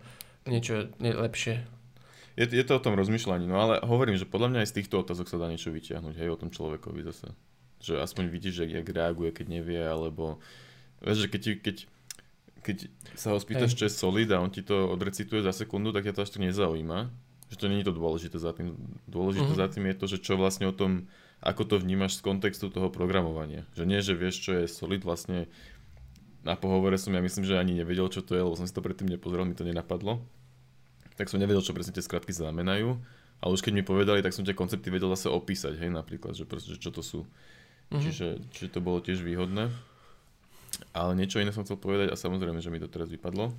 niečo lepšie.
Je, je to o tom rozmýšľaní, no ale hovorím, že podľa mňa aj z týchto otázok sa dá niečo vyťahnuť, hej, o tom človekovi zase. Že aspoň vidíš, že jak reaguje, keď nevie, alebo vieš, že keď, keď keď sa ho spýtaš, čo je solid a on ti to odrecituje za sekundu, tak ťa to až tak nezaujíma. Že to je to dôležité za tým. Dôležité uh-huh. za tým je to, že čo vlastne o tom, ako to vnímaš z kontextu toho programovania. Že nie, že vieš, čo je solid, vlastne na pohovore som ja myslím, že ani nevedel, čo to je, lebo som si to predtým nepozrel, mi to nenapadlo. Tak som nevedel, čo presne tie skratky znamenajú. Ale už keď mi povedali, tak som tie koncepty vedel zase opísať, hej, napríklad, že, proste, že čo to sú. Uh-huh. Čiže, čiže to bolo tiež výhodné. Ale niečo iné som chcel povedať a samozrejme, že mi to teraz vypadlo.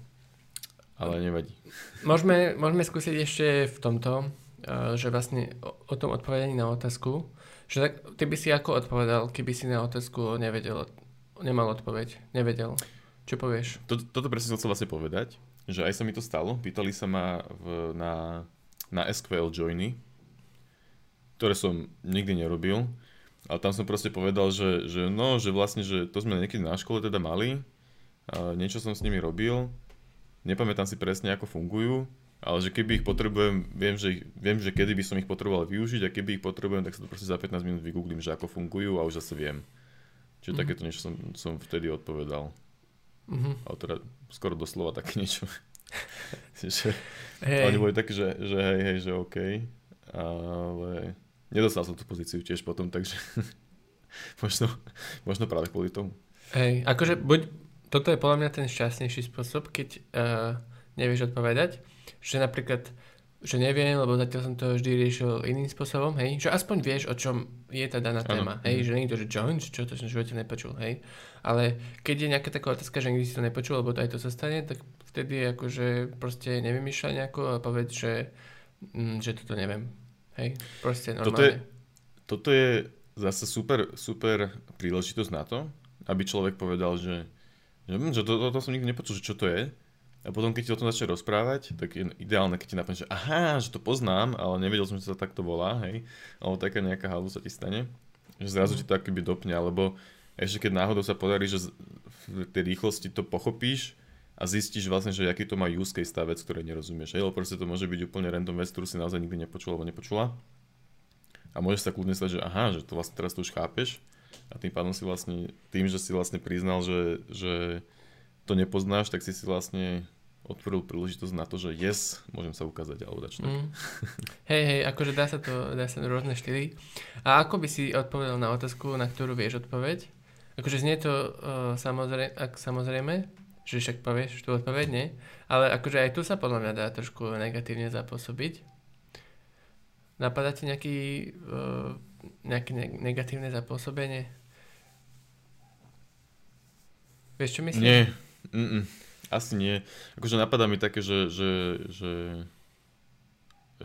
Ale nevadí.
Môžeme, môžeme skúsiť ešte v tomto, eh, že vlastne o, o tom odpovedaní na otázku, že tak, ty by si ako odpovedal, keby si na otázku nevedel, nemal odpoveď, nevedel. Čo povieš?
Toto, toto presne som chcel vlastne povedať, že aj sa mi to stalo. Pýtali sa ma v, na, na SQL joiny, ktoré som nikdy nerobil. Ale tam som proste povedal, že, že no, že vlastne, že to sme niekedy na škole teda mali, a niečo som s nimi robil, nepamätám si presne, ako fungujú, ale že keby ich potrebujem, viem že, viem, že kedy by som ich potreboval využiť a keby ich potrebujem, tak sa to proste za 15 minút vygooglím, že ako fungujú a už zase viem. Čiže mm-hmm. takéto niečo som, som vtedy odpovedal. Mm-hmm. Ale teda skoro doslova také niečo. že, hey. Oni boli takí, že, že hej, hej, že OK. Ale nedostal som tú pozíciu tiež potom, takže možno, možno práve kvôli tomu.
Hej, akože buď toto je podľa mňa ten šťastnejší spôsob, keď uh, nevieš odpovedať, že napríklad, že neviem, lebo zatiaľ som to vždy riešil iným spôsobom, hej, že aspoň vieš, o čom je tá daná téma, hej, mhm. že nie je to, že joint, čo to som v živote nepočul, hej, ale keď je nejaká taká otázka, že nikdy si to nepočul, lebo to aj to sa stane, tak vtedy akože proste nevymýšľaj nejako a povedz, že, mm, že toto neviem, hej, proste normálne.
Toto je, toto je zase super, super príležitosť na to, aby človek povedal, že že, hm, že to, to, to som nikdy nepočul, že čo to je. A potom, keď ti o tom začne rozprávať, tak je ideálne, keď ti napadne, že aha, že to poznám, ale nevedel som, že sa takto volá, hej. Alebo taká nejaká halu sa ti stane. Že zrazu ti to akoby dopne, alebo ešte keď náhodou sa podarí, že v tej rýchlosti to pochopíš a zistíš vlastne, že aký to má use case tá vec, ktorej nerozumieš. Hej, lebo proste to môže byť úplne random vec, ktorú si naozaj nikdy nepočul alebo nepočula. A môžeš sa kľudne stať, že aha, že to vlastne teraz to už chápeš a tým pádom si vlastne, tým, že si vlastne priznal, že, že to nepoznáš, tak si si vlastne otvoril príležitosť na to, že yes, môžem sa ukázať alebo dačo mm.
Hej, hej, akože dá sa to, dá sa rôzne štýly. A ako by si odpovedal na otázku, na ktorú vieš odpoveď? Akože znie to uh, samozrejme, ak, samozrejme, že však povieš tú odpoveď, nie? Ale akože aj tu sa podľa mňa dá trošku negatívne zapôsobiť. Napadá ti nejaký, uh, nejaké ne- negatívne zapôsobenie? Vieš, čo myslím?
Nie. Mm-mm. Asi nie. Akože napadá mi také, že, že, že,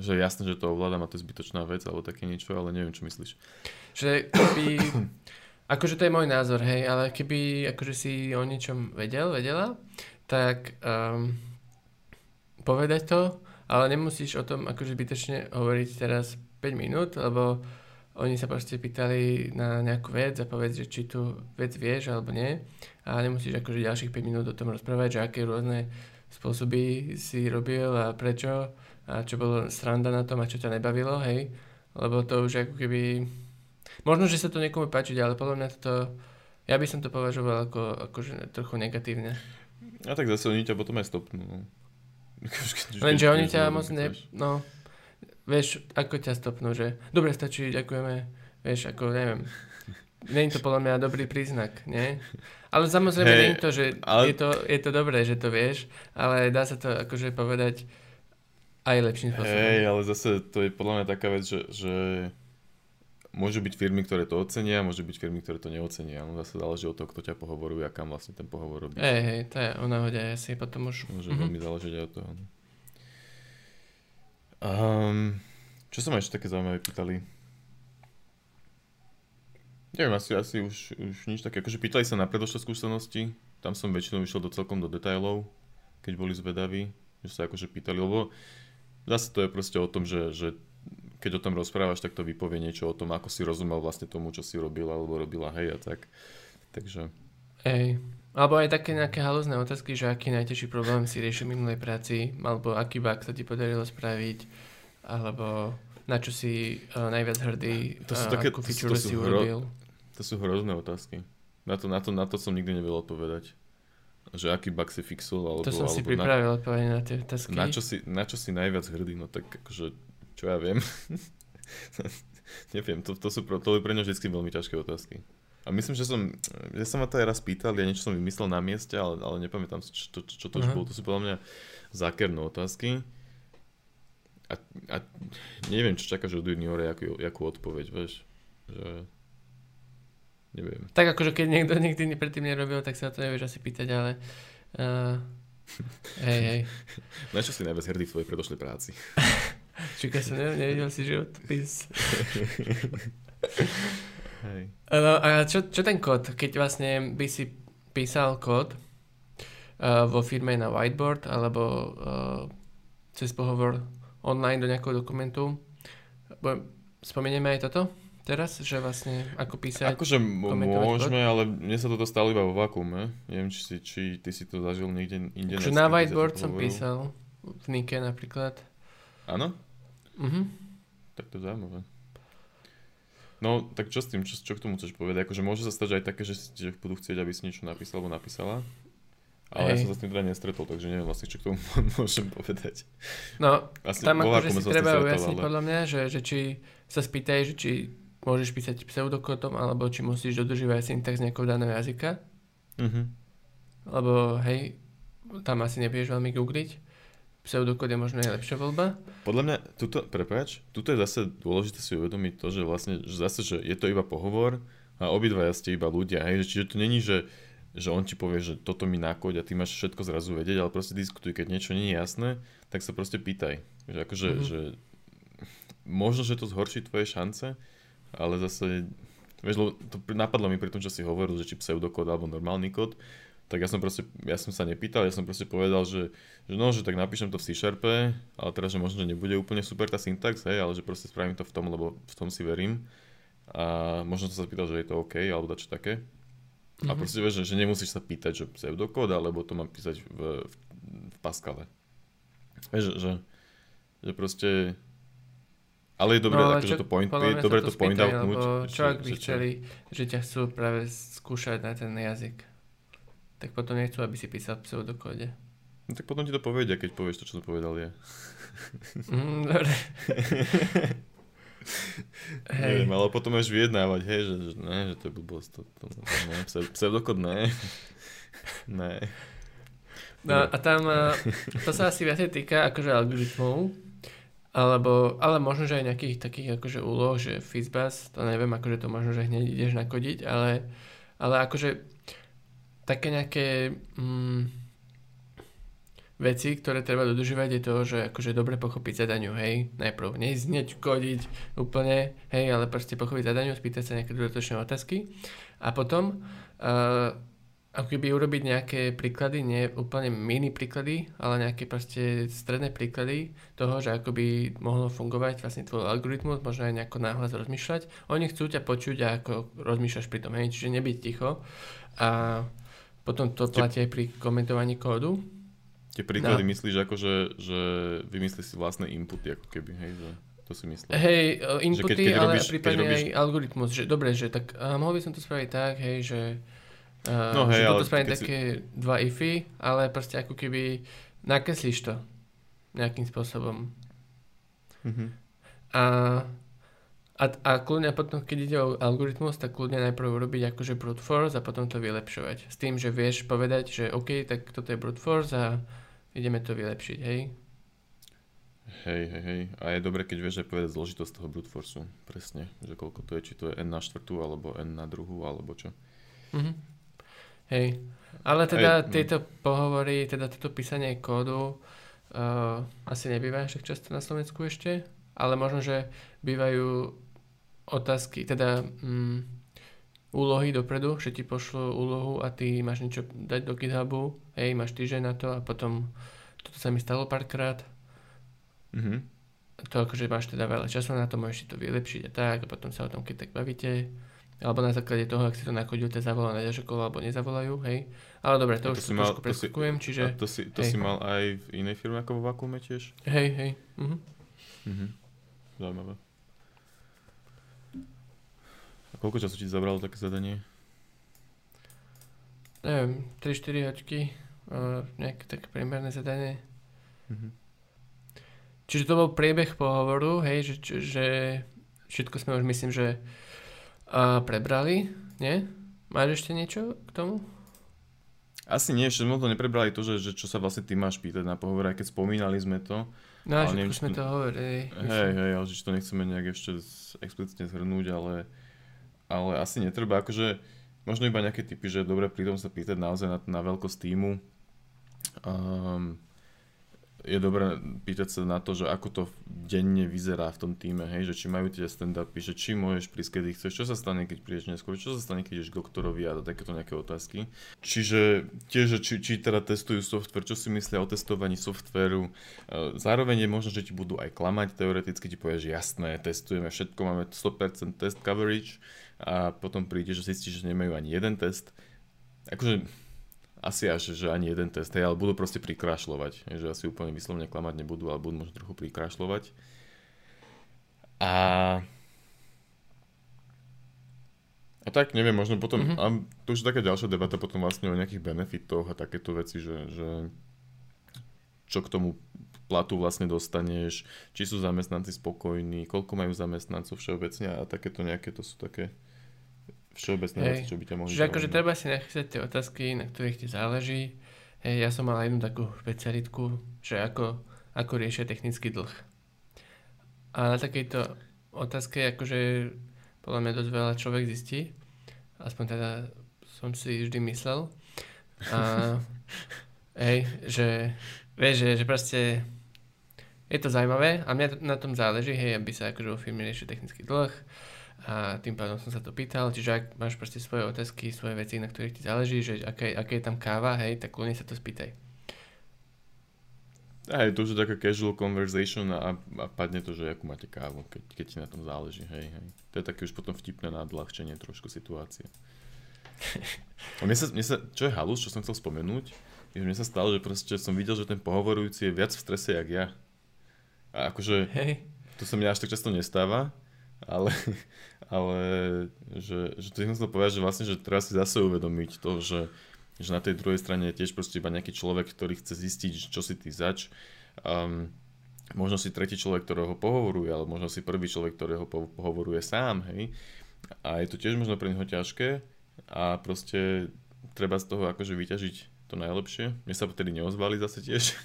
že jasné, že to ovládam a to je zbytočná vec alebo také niečo, ale neviem, čo myslíš.
Že keby... akože to je môj názor, hej, ale keby akože si o niečom vedel, vedela, tak um, povedať to, ale nemusíš o tom akože zbytočne hovoriť teraz 5 minút, lebo oni sa proste pýtali na nejakú vec a povedz, že či tú vec vieš alebo nie. A nemusíš akože ďalších 5 minút o tom rozprávať, že aké rôzne spôsoby si robil a prečo a čo bolo sranda na tom a čo ťa nebavilo, hej. Lebo to už ako keby... Možno, že sa to niekomu páči, ale podľa mňa to... Ja by som to považoval ako akože trochu negatívne.
A tak zase oni ťa potom aj stopnú. No.
Lenže oni ťa moc ne... No, vieš, ako ťa stopnú, že dobre stačí, ďakujeme, vieš, ako neviem. Není to podľa mňa dobrý príznak, nie? Ale samozrejme hey, nie to, že ale... je, to, je to dobré, že to vieš, ale dá sa to akože povedať aj lepším spôsobom.
Hej, ale zase to je podľa mňa taká vec, že, že môžu byť firmy, ktoré to ocenia, môžu byť firmy, ktoré to neocenia. No zase záleží od toho, kto ťa pohovoruje a kam vlastne ten pohovor robí.
Hej, hej, to je o náhode asi potom už...
Môže mm-hmm. veľmi záležiť aj od toho. No. Um, čo sa ma ešte také zaujímavé pýtali? Neviem, asi, asi už, už nič také. Akože pýtali sa na predošlé skúsenosti, tam som väčšinou išiel do celkom do detailov, keď boli zvedaví, že sa akože pýtali, lebo zase to je proste o tom, že, že keď o tom rozprávaš, tak to vypovie niečo o tom, ako si rozumel vlastne tomu, čo si robila alebo robila, hej a tak. Takže...
Hej, alebo aj také nejaké halúzne otázky, že aký najtežší problém si riešil v minulej práci, alebo aký bug sa ti podarilo spraviť, alebo na čo si uh, najviac hrdý, to sú uh, také, akú to, to si hro,
urobil. To sú hrozné otázky. Na to, na, to, na to som nikdy nevedel odpovedať. že aký bug si fixul, alebo...
To som si pripravil na, odpovedať na tie otázky.
Na čo, si, na čo si najviac hrdý, no tak akože, čo ja viem. Neviem, to, to, sú, to pre mňa vždy veľmi ťažké otázky. A myslím, že som, že sa ma to aj raz pýtal, ja niečo som vymyslel na mieste, ale, ale nepamätám si, čo, čo, čo to už bolo. To sú podľa mňa zákerné otázky. A, a neviem, čo čakáš od juniora, akú, akú odpoveď, vieš. Že neviem.
Tak akože keď niekto nikdy predtým nerobil, tak sa to nevieš asi pýtať, ale uh, hej, hej.
Na čo si najviac hrdý v tvojej predošlej práci?
Číka som, ne, nevidel si životopis.
hej.
No, a čo, čo ten kód? Keď vlastne by si písal kód uh, vo firme na whiteboard alebo uh, cez pohovor online do nejakého dokumentu, spomenieme aj toto? teraz, že vlastne ako písať?
Akože môžeme, kod? ale mne sa toto stalo iba vo vakuume. Neviem, či, si, či ty si to zažil niekde inde.
Akože na whiteboard som písal, v Nike napríklad.
Áno?
Mhm.
Tak to je zaujímavé. No, tak čo s tým, čo, čo k tomu chceš povedať? Akože môže sa stať aj také, že, že budú chcieť, aby si niečo napísal alebo napísala. Ale Hej. ja som sa s tým teda nestretol, takže neviem vlastne, čo k tomu môžem povedať.
No, Asi tam akože si treba ujasniť ale... podľa mňa, že, že či sa spýtaj, že či môžeš písať pseudokotom, alebo či musíš dodržívať syntax nejakého daného jazyka.
Mm-hmm.
Lebo hej, tam asi nebudeš veľmi googliť. Pseudokód je možno najlepšia voľba.
Podľa mňa, tuto, prepáč, tuto je zase dôležité si uvedomiť to, že vlastne, že zase, že je to iba pohovor a obidvaja ste iba ľudia, hej, čiže to není, že, že on ti povie, že toto mi nakoď a ty máš všetko zrazu vedieť, ale proste diskutuj, keď niečo nie je jasné, tak sa proste pýtaj. Že akože, mm-hmm. že možno, že to zhorší tvoje šance, ale zase, vieš, to napadlo mi pri tom, čo si hovoril, že či pseudokód alebo normálny kód, tak ja som proste, ja som sa nepýtal, ja som proste povedal, že, že no, že tak napíšem to v C-Sharpe, ale teraz, že možno nebude úplne super tá syntax, hej, ale že proste spravím to v tom, lebo v tom si verím. A možno to sa pýtal, že je to OK, alebo čo také. Mm-hmm. A mhm. proste vieš, že, že nemusíš sa pýtať, že pseudokód, alebo to mám písať v, v, v Pascale. Vieš, že, že, že proste ale je dobré, no, akože to point, je dobré to, to point outnúť.
Čo ak by chceli, že ťa chcú práve skúšať na ten jazyk, tak potom nechcú, aby si písal pseudokóde.
No tak potom ti to povedia, keď povieš to, čo som povedal ja.
Mm, dobre.
hej. Neviem, ale potom máš vyjednávať, hej, že, že ne, že to je blbosť. To, to, to, ne, pseudokód ne. ne.
No a tam, to sa asi viacej týka akože algoritmov, alebo, ale možno, že aj nejakých takých akože úloh, že Fizzbuzz, to neviem, akože to možno, že hneď ideš nakodiť, ale, ale akože také nejaké mm, veci, ktoré treba dodržovať je to, že akože dobre pochopiť zadaniu, hej, najprv neznieť kodiť úplne, hej, ale proste pochopiť zadaniu, spýtať sa nejaké dodatočné otázky a potom uh, ako keby urobiť nejaké príklady, nie úplne mini príklady, ale nejaké proste stredné príklady toho, že ako by mohlo fungovať vlastne tvoj algoritmus, možno aj nejako náhlas rozmýšľať. Oni chcú ťa počuť a ako rozmýšľaš pri tom, hej, čiže nebyť ticho. A potom to platí aj pri komentovaní kódu.
Tie príklady no. myslíš ako, že, že vymyslíš si vlastné inputy, ako keby, hej, že... To si myslím.
Hej, inputy, keď, keď ale robíš, prípadne robíš... aj algoritmus. Že, dobre, že tak uh, mohol by som to spraviť tak, hej, že Uh, no hej, že ale spravím také si... dva ify, ale proste ako keby nakreslíš to nejakým spôsobom.
Mm-hmm.
A, a, a kľudne potom, keď ide o algoritmus, tak kľudne najprv urobiť akože brute force a potom to vylepšovať. S tým, že vieš povedať, že OK, tak toto je brute force a ideme to vylepšiť, hej?
Hej, hej, hej. A je dobre, keď vieš aj povedať zložitosť toho brute forceu. Presne, že koľko to je, či to je n na štvrtú, alebo n na druhú, alebo čo.
Mhm. Hej. Ale teda Hej. No. tieto pohovory, teda toto písanie kódu uh, asi nebýva však často na Slovensku ešte, ale možno, že bývajú otázky, teda um, úlohy dopredu, že ti pošlo úlohu a ty máš niečo dať do GitHubu, hej, máš týždeň na to a potom toto sa mi stalo párkrát.
Mm-hmm.
To akože máš teda veľa času na to, môžeš si to vylepšiť a tak a potom sa o tom keď tak bavíte alebo na základe toho, ak si to nakodil, te zavolá na ďažokolo alebo nezavolajú, hej. Ale dobre, to, to už si mal, trošku preskúkujem, čiže...
To si, to hej. si mal aj v inej firme ako vo Vakuume tiež?
Hej, hej.
Mhm. Mhm. Zaujímavé. A koľko času ti zabralo také zadanie?
neviem, 3-4 hoďky, uh, nejaké také priemerné zadanie. Mm-hmm. Čiže to bol priebeh pohovoru, hej, že, že všetko sme už myslím, že uh, prebrali, nie? Máš ešte niečo k tomu?
Asi nie, ešte sme to neprebrali to, že, že čo sa vlastne ty máš pýtať na pohovor, aj keď spomínali sme to.
No, ale neviem, sme to hovorili.
Hej, hej, ale že to nechceme nejak ešte explicitne zhrnúť, ale, ale asi netreba, akože možno iba nejaké typy, že dobre pri sa pýtať naozaj na, na veľkosť týmu. Um, je dobré pýtať sa na to, že ako to denne vyzerá v tom týme, hej, že či majú tie stand-upy, že či môžeš prísť, kedy chceš, čo sa stane, keď prídeš neskôr, čo sa stane, keď ideš k doktorovi a takéto nejaké otázky. Čiže tiež, či, či teda testujú software, čo si myslia o testovaní softveru. Zároveň je možno, že ti budú aj klamať, teoreticky ti povieš, jasné, testujeme všetko, máme 100% test coverage a potom príde, že zistíš, že nemajú ani jeden test. Akože asi až, že ani jeden test, hej, ale budú proste prikrašľovať, že asi úplne vyslovne klamať nebudú, ale budú možno trochu prikrašľovať. A a tak, neviem, možno potom, mm-hmm. a to už je taká ďalšia debata potom vlastne o nejakých benefitoch a takéto veci, že, že čo k tomu platu vlastne dostaneš, či sú zamestnanci spokojní, koľko majú zamestnancov všeobecne a takéto nejaké, to sú také všeobecné veci, čo by ťa mohli
Čiže akože treba si nachystať tie otázky, na ktorých ti záleží. Hej, ja som mal jednu takú špecialitku, že ako, ako riešia technický dlh. A na takejto otázke akože podľa mňa dosť veľa človek zistí. Aspoň teda som si vždy myslel. A hej, že vieš, že, že proste je to zaujímavé a mňa na tom záleží, hej, aby sa akože vo firme riešil technický dlh, a tým pádom som sa to pýtal, čiže ak máš proste svoje otázky, svoje veci, na ktorých ti záleží, že aké, aké je tam káva, hej, tak kľudne sa to spýtaj.
Hej, to už je taká casual conversation a, a padne to, že akú máte kávu, keď, keď ti na tom záleží, hej, hej. To je také už potom vtipné nadľahčenie trošku situácie. A mne sa, mne sa, čo je halus, čo som chcel spomenúť, je, že mne sa stalo, že proste som videl, že ten pohovorujúci je viac v strese, jak ja. A akože, hej. to sa mňa až tak často nestáva, ale, ale že, že to som chcel povedať, že vlastne, že treba si zase uvedomiť to, že, že na tej druhej strane je tiež proste iba nejaký človek, ktorý chce zistiť, čo si ty zač. Um, možno si tretí človek, ktorého pohovoruje, ale možno si prvý človek, ktorého pohovoruje sám, hej. A je to tiež možno pre neho ťažké a proste treba z toho akože vyťažiť to najlepšie. Mne sa vtedy neozvali zase tiež.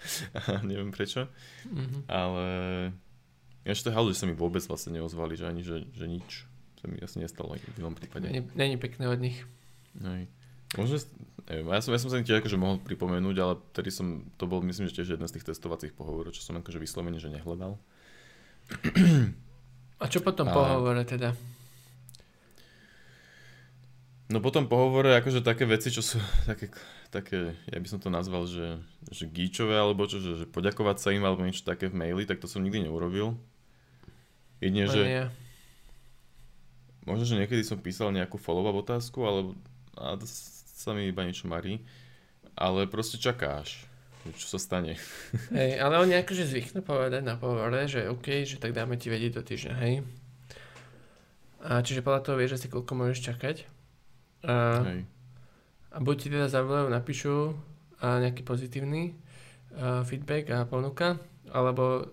neviem prečo. Mm-hmm. Ale ja to je že sa mi vôbec vlastne neozvali, že ani, že, že nič sa mi asi nestalo v inom prípade.
Není, pekné od nich.
Hej. Možno, neviem, ja som, ja som sa tiež akože mohol pripomenúť, ale tedy som, to bol myslím, že tiež jeden z tých testovacích pohovorov, čo som akože vyslovene, že nehľadal.
A čo potom a... pohovore teda?
No potom pohovore akože také veci, čo sú také, také, ja by som to nazval, že, že gíčové alebo čo, že, že poďakovať sa im alebo niečo také v maili, tak to som nikdy neurobil. Jedine, že... Nie. Možno, že niekedy som písal nejakú follow-up otázku, ale a to sa mi iba niečo marí. Ale proste čakáš, čo sa stane.
Hej, ale oni akože zvyknú povedať na pohovore, že OK, že tak dáme ti vedieť do týždňa, hej. A čiže podľa toho vieš asi koľko môžeš čakať. A, hej. a buď ti teda zavolajú, napíšu a nejaký pozitívny a feedback a ponuka, alebo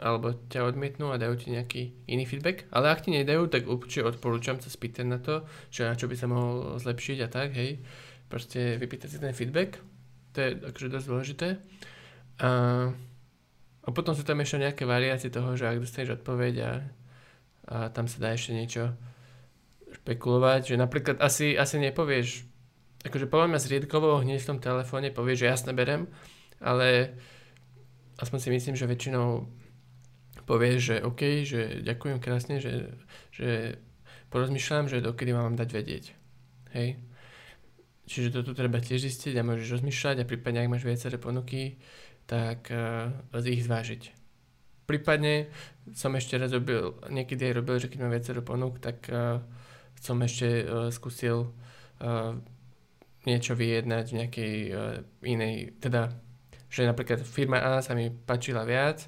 alebo ťa odmietnú a dajú ti nejaký iný feedback. Ale ak ti nedajú, tak určite odporúčam sa spýtať na to, čo, na čo by sa mohol zlepšiť a tak, hej. Proste vypýtať si ten feedback. To je akože dosť dôležité. A, a potom sú tam ešte nejaké variácie toho, že ak dostaneš odpoveď a, a tam sa dá ešte niečo špekulovať, že napríklad asi, asi nepovieš, akože poviem s riedkovou hneď v tom telefóne, povieš, že jasne berem, ale aspoň si myslím, že väčšinou povie, že OK, že ďakujem krásne, že, že porozmýšľam, že dokedy mám dať vedieť. Hej. Čiže toto treba tiež zistiť a môžeš rozmýšľať a prípadne, ak máš viaceré ponuky, tak uh, ich zvážiť. Prípadne som ešte raz robil, niekedy aj robil, že keď mám viacero ponúk, tak uh, som ešte uh, skúsil uh, niečo vyjednať v nejakej uh, inej, teda, že napríklad firma A sa mi páčila viac,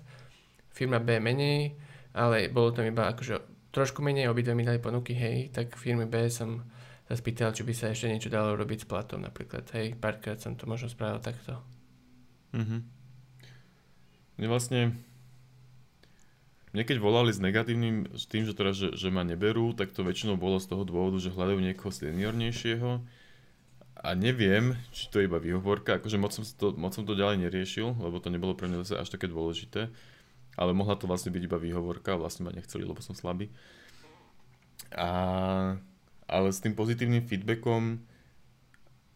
firma B menej, ale bolo tam iba akože trošku menej, obidve mi dali ponuky, hej, tak firmy B som sa spýtal, či by sa ešte niečo dalo robiť s platom napríklad. Hej, párkrát som to možno spravil takto.
Mhm. Mne vlastne... Mne keď volali s negatívnym, s tým, že, teda, že, že ma neberú, tak to väčšinou bolo z toho dôvodu, že hľadajú niekoho seniornejšieho. A neviem, či to je iba výhovorka, akože moc som, to, moc som to ďalej neriešil, lebo to nebolo pre mňa zase až také dôležité. Ale mohla to vlastne byť iba výhovorka, vlastne ma nechceli, lebo som slabý. A, ale s tým pozitívnym feedbackom,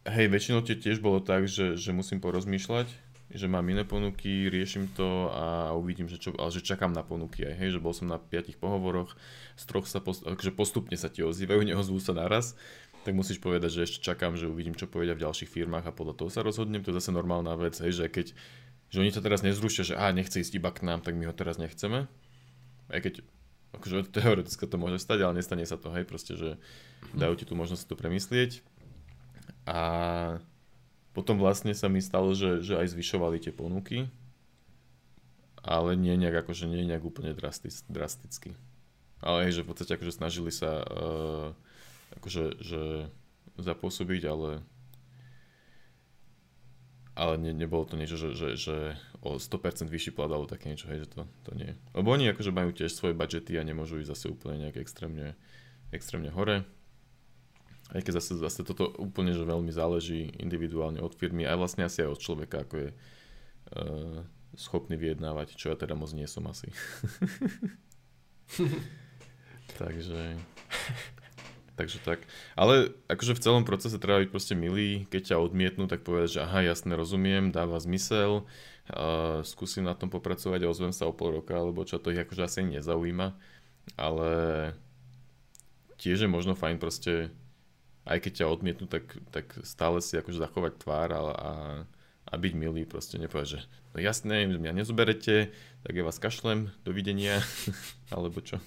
hej, väčšinou tie tiež bolo tak, že, že musím porozmýšľať, že mám iné ponuky, riešim to a uvidím, že, čo, ale že čakám na ponuky aj, hej, že bol som na piatich pohovoroch, z troch sa post, že postupne sa ti ozývajú, neozvú sa naraz, tak musíš povedať, že ešte čakám, že uvidím, čo povedia v ďalších firmách a podľa toho sa rozhodnem, to je zase normálna vec, hej, že keď že oni to teraz nezrušia, že a nechce ísť iba k nám, tak my ho teraz nechceme. Aj keď akože teoreticky to môže stať, ale nestane sa to, hej, proste, že dajú ti tu možnosť to premyslieť. A potom vlastne sa mi stalo, že, že aj zvyšovali tie ponuky, ale nie nejak, akože nie nejak úplne drastic, drasticky. Ale aj, že v podstate akože snažili sa uh, akože, že zapôsobiť, ale ale ne, nebolo to niečo, že, že, že o 100% vyšší plat alebo také niečo, hej, že to, to nie. Lebo oni akože majú tiež svoje budžety a nemôžu ísť zase úplne nejak extrémne, extrémne hore. Aj keď zase, zase toto úplne že veľmi záleží individuálne od firmy, aj vlastne asi aj od človeka, ako je uh, schopný vyjednávať, čo ja teda moc nie som asi. takže, takže tak. Ale akože v celom procese treba byť proste milý, keď ťa odmietnú, tak povedať, že aha, jasne rozumiem, dáva zmysel, uh, skúsim na tom popracovať a ozvem sa o pol roka, alebo čo to ich akože asi nezaujíma, ale tiež je možno fajn proste aj keď ťa odmietnú, tak, tak stále si akože zachovať tvár a, a, a byť milý, proste nepovedať, že no jasné, mňa nezoberete, tak ja vás kašlem, dovidenia, alebo čo.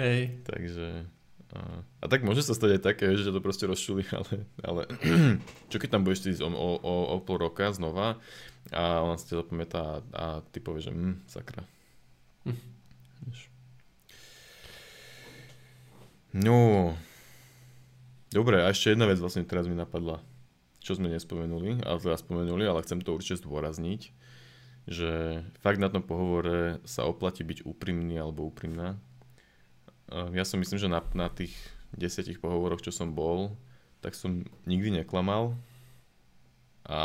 Hej.
Takže, a, tak môže sa stať aj také, že to proste rozčuli, ale, ale čo keď tam budeš ísť o, o, o, pol roka znova a ona si ťa zapamätá a, a ty povieš, že hm, sakra. No, Dobre, a ešte jedna vec vlastne teraz mi napadla, čo sme nespomenuli, ale teda spomenuli, ale chcem to určite zdôrazniť, že fakt na tom pohovore sa oplatí byť úprimný alebo úprimná. Ja som myslím, že na, na tých desiatich pohovoroch, čo som bol, tak som nikdy neklamal a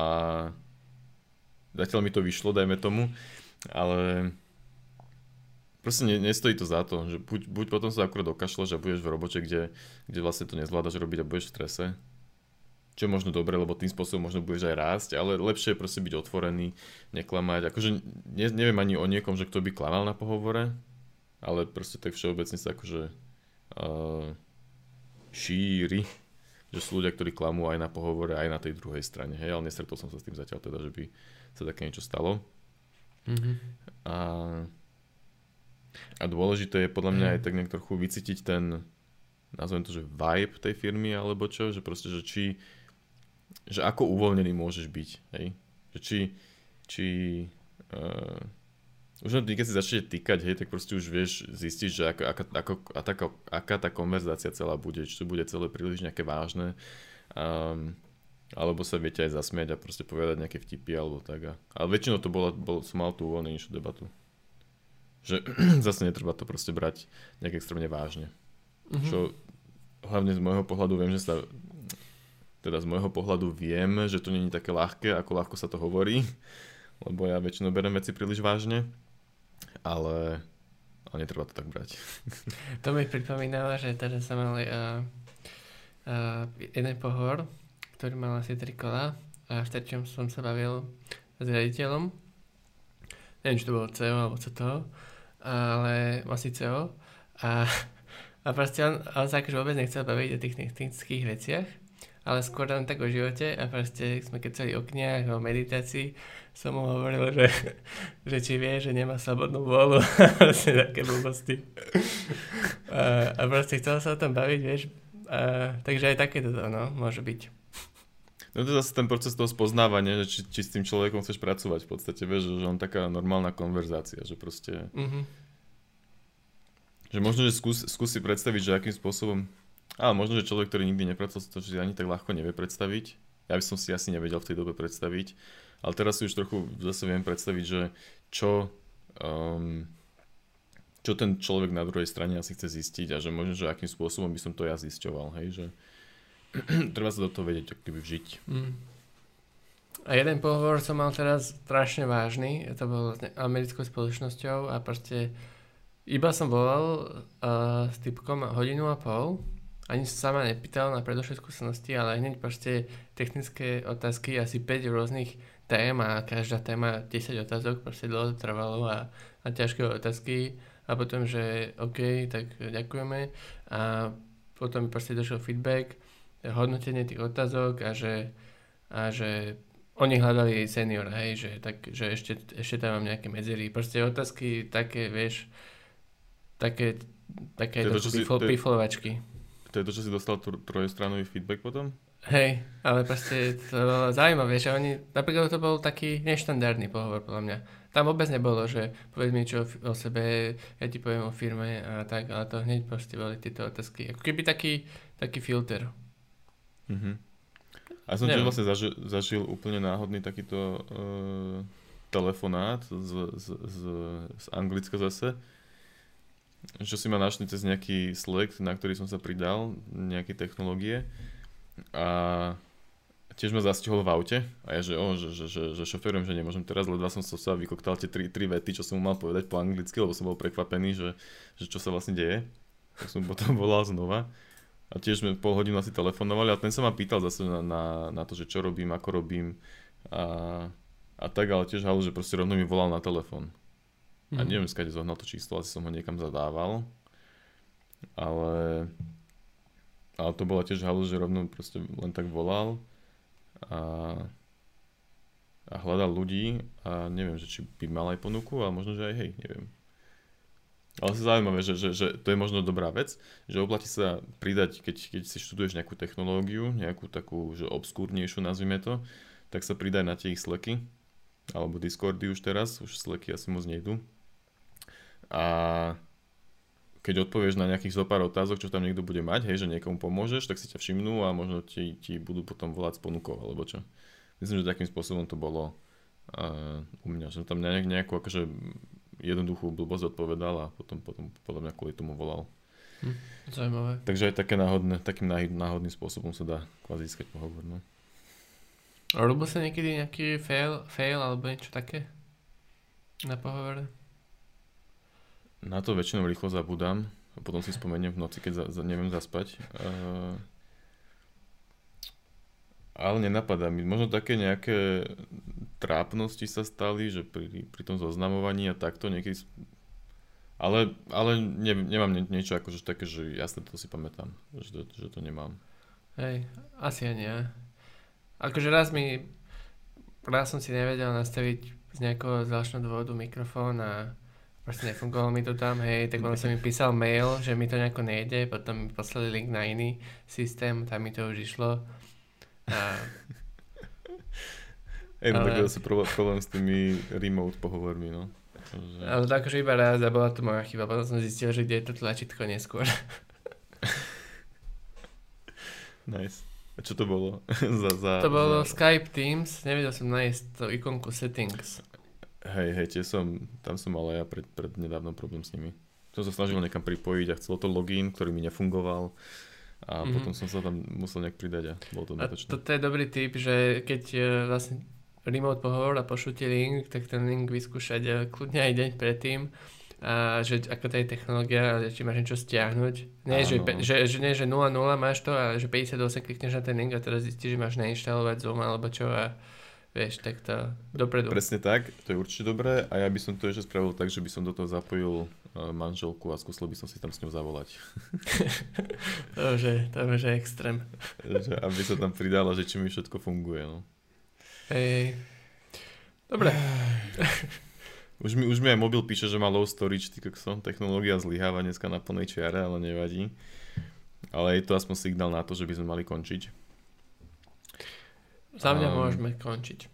zatiaľ mi to vyšlo, dajme tomu, ale proste ne, nestojí to za to, že buď, buď potom sa akurát dokašľaš a budeš v robote, kde, kde vlastne to nezvládaš robiť a budeš v strese. Čo je možno dobre, lebo tým spôsobom možno budeš aj rásť, ale lepšie je proste byť otvorený, neklamať. Akože ne, neviem ani o niekom, že kto by klamal na pohovore, ale proste tak všeobecne sa akože uh, šíri, že sú ľudia, ktorí klamú aj na pohovore, aj na tej druhej strane. Hej, ale nestretol som sa s tým zatiaľ teda, že by sa také niečo stalo. Mm-hmm. A a dôležité je podľa mňa aj tak nejak trochu vycítiť ten, nazvem to, že vibe tej firmy alebo čo, že proste, že či, že ako uvoľnený môžeš byť, hej? Že či, či uh, už len keď si začnete týkať, hej, tak proste už vieš zistiť, že ako, ako, ako, aká, aká tá konverzácia celá bude, či to bude celé príliš nejaké vážne, um, alebo sa viete aj zasmiať a proste povedať nejaké vtipy alebo tak. A, ale väčšinou to bolo, bol, som mal tú uvoľnenejšiu debatu. Že zase netreba to proste brať nejak extrémne vážne. Mm-hmm. Čo hlavne z môjho pohľadu viem, že sa teda z môjho pohľadu viem, že to není také ľahké, ako ľahko sa to hovorí, lebo ja väčšinou berem veci príliš vážne, ale, ale netreba to tak brať.
To mi pripomínalo, že teda sa mali uh, uh, jeden pohor, ktorý mal asi tri kola a v terčom som sa bavil s riaditeľom. Neviem, či to bolo CEO alebo co toho ale asi CO. A, a proste on, on sa akože vôbec nechcel baviť o tých technických veciach, ale skôr len tak o živote a proste sme kecali o kniach, o meditácii, som mu hovoril, že, že či vie, že nemá slobodnú vôľu proste také blbosti. A, a proste chcel sa o tom baviť, vieš, a, takže aj takéto to, no, môže byť.
No to je zase ten proces toho spoznávania, že či, či s tým človekom chceš pracovať v podstate, vieš, že on taká normálna konverzácia, že proste... Mm-hmm. Že možno, že skús, skúsi predstaviť, že akým spôsobom Ale možno, že človek, ktorý nikdy nepracoval, to si ani tak ľahko nevie predstaviť. Ja by som si asi nevedel v tej dobe predstaviť. Ale teraz si už trochu zase viem predstaviť, že čo, um, čo ten človek na druhej strane asi chce zistiť a že možno, že akým spôsobom by som to ja zisťoval, hej, že treba sa do toho vedieť, keby vžiť. Mm.
A jeden pohovor som mal teraz strašne vážny, to bol s americkou spoločnosťou a proste iba som volal uh, s typkom hodinu a pol ani sa ma nepýtal na predošlé skúsenosti, ale hneď proste technické otázky, asi 5 rôznych tém a každá téma 10 otázok, proste dlho trvalo a, a ťažké otázky a potom, že OK, tak ďakujeme a potom proste došiel feedback, hodnotenie tých otázok a že, a že oni hľadali senior, hej, že, tak, že ešte, ešte tam mám nejaké medzery. Proste otázky také, vieš, také, také to, to, si, piflovačky.
To je to, čo si dostal trojstranový feedback potom?
Hej, ale proste to bolo zaujímavé, že oni, napríklad to bol taký neštandardný pohovor podľa mňa. Tam vôbec nebolo, že povedz mi čo o sebe, ja ti poviem o firme a tak, ale to hneď proste boli tieto otázky. Ako keby taký, taký filter.
Mhm. A som tiež vlastne zažil, zažil úplne náhodný takýto uh, telefonát z, z, z, z Anglicka zase, čo si ma našli cez nejaký Slack, na ktorý som sa pridal, nejaké technológie a tiež ma zastihol v aute a ja, že, oh, že, že, že, že šoferujem, že nemôžem teraz, ledva som sa vykoktal tie tri, tri vety, čo som mu mal povedať po anglicky, lebo som bol prekvapený, že, že čo sa vlastne deje. Tak som potom volal znova. A tiež sme pol hodinu asi telefonovali a ten sa ma pýtal zase na, na, na to, že čo robím, ako robím a, a tak, ale tiež halu, že proste rovno mi volal na telefón. Mm. A mhm. neviem, skade zohnal to číslo, asi som ho niekam zadával. Ale, ale to bola tiež halu, že rovno proste len tak volal a, a hľadal ľudí a neviem, že či by mal aj ponuku, ale možno, že aj hej, neviem. Ale sa zaujímavé, že, že, že to je možno dobrá vec, že oplatí sa pridať, keď, keď si študuješ nejakú technológiu, nejakú takú, že obskúrnejšiu nazvime to, tak sa pridaj na tie ich sleky, alebo Discordy už teraz, už sleky asi moc nejdu a keď odpovieš na nejakých zo pár otázok, čo tam niekto bude mať, hej, že niekomu pomôžeš, tak si ťa všimnú a možno ti, ti budú potom volať s ponukou, alebo čo. Myslím, že takým spôsobom to bolo uh, u mňa, že tam nejak, nejakú akože jednoduchú blbosť odpovedal a potom, potom podľa mňa kvôli tomu volal.
Hm, zaujímavé.
Takže aj také náhodné, takým náhodným spôsobom sa dá kvázi získať pohovor. No.
A robil sa niekedy nejaký fail, fail alebo niečo také na pohovore?
Na to väčšinou rýchlo zabudám potom si spomeniem v noci, keď za, za, neviem zaspať. Uh, ale nenapadá mi. Možno také nejaké trápnosti sa stali, že pri, pri tom zoznamovaní a takto niekedy... Ale, ale ne, nemám niečo akože také, že jasne to si pamätám, že to, že to nemám.
Hej, asi ani ja. Akože raz mi, raz som si nevedel nastaviť z nejakého zvláštneho dôvodu mikrofón a proste nefungovalo mi to tam, hej, tak on som mi písal mail, že mi to nejako nejde, potom mi poslali link na iný systém, tam mi to už išlo. A...
Ej, no ale... tak zase problém, problém s tými remote pohovormi, no.
Že... Ale to akože iba raz a bola to moja chyba, potom som zistil, že kde je to tlačítko neskôr.
nice. A čo to bolo?
za, za, to bolo za... Skype Teams, nevedel som nájsť to ikonku settings.
Hej, hej, tie som, tam som mal aj ja pred, pred nedávnom problém s nimi. Som sa snažil niekam pripojiť a chcelo to login, ktorý mi nefungoval a mm-hmm. potom som sa tam musel nejak pridať a bolo to
natočné. A toto je dobrý tip, že keď uh, vlastne remote pohovor a pošlete link, tak ten link vyskúšať uh, kľudne aj deň predtým a že ako to je technológia, či máš niečo stiahnuť. Nie, že, že, že, nie, že 0,0 máš to, ale že 58 klikneš na ten link a teraz zistíš, že máš nainštalovať Zoom alebo čo a Vieš, tak to dopredu.
Presne tak, to je určite dobré a ja by som to ešte spravil tak, že by som do toho zapojil uh, manželku a skúsil by som si tam s ňou zavolať.
to už to už je extrém.
že, aby sa tam pridala, že či mi všetko funguje. No.
Hej. Dobre.
už, mi, už mi aj mobil píše, že má low storage, ty som technológia zlyháva dneska na plnej čiare, ale nevadí. Ale je to aspoň signál na to, že by sme mali končiť.
Za mňa um, môžeme končiť.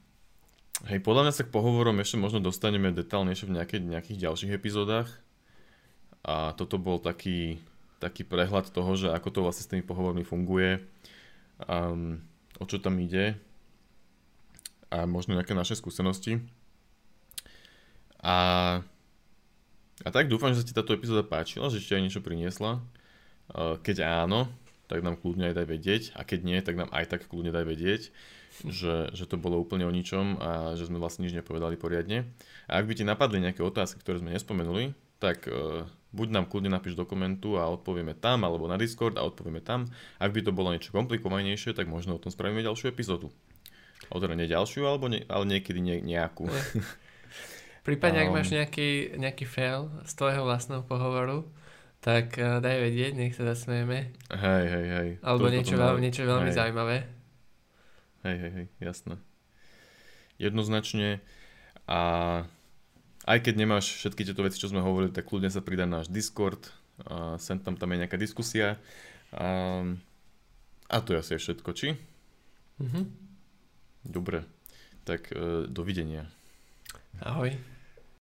Hej, podľa mňa sa k pohovorom ešte možno dostaneme detálnejšie v nejakej, nejakých ďalších epizódach. A toto bol taký taký prehľad toho, že ako to vlastne s tými pohovormi funguje, um, o čo tam ide a možno nejaké naše skúsenosti. A, a tak dúfam, že sa ti táto epizóda páčila, že ti aj niečo priniesla. Uh, keď áno, tak nám kľudne aj daj vedieť a keď nie, tak nám aj tak kľudne daj vedieť, že, že to bolo úplne o ničom a že sme vlastne nič nepovedali poriadne. A ak by ti napadli nejaké otázky, ktoré sme nespomenuli, tak uh, buď nám kľudne napíš do komentu a odpovieme tam, alebo na Discord a odpovieme tam. Ak by to bolo niečo komplikovanejšie, tak možno o tom spravíme ďalšiu epizódu. O teda nie ďalšiu, alebo nie, ale niekedy nie, nejakú.
Prípadne, um, ak máš nejaký, nejaký fail z tvojho vlastného pohovoru, tak uh, daj vedieť, nech sa zasmejeme.
Hej, hej, hej.
Alebo to, niečo, veľmi, niečo veľmi
hej.
zaujímavé.
Hej, hej, hej, jasné. Jednoznačne. A aj keď nemáš všetky tieto veci, čo sme hovorili, tak kľudne sa pridá náš Discord. A sem tam tam je nejaká diskusia. A, a to je asi všetko, či?
Mhm.
Dobre. Tak e, dovidenia.
Ahoj.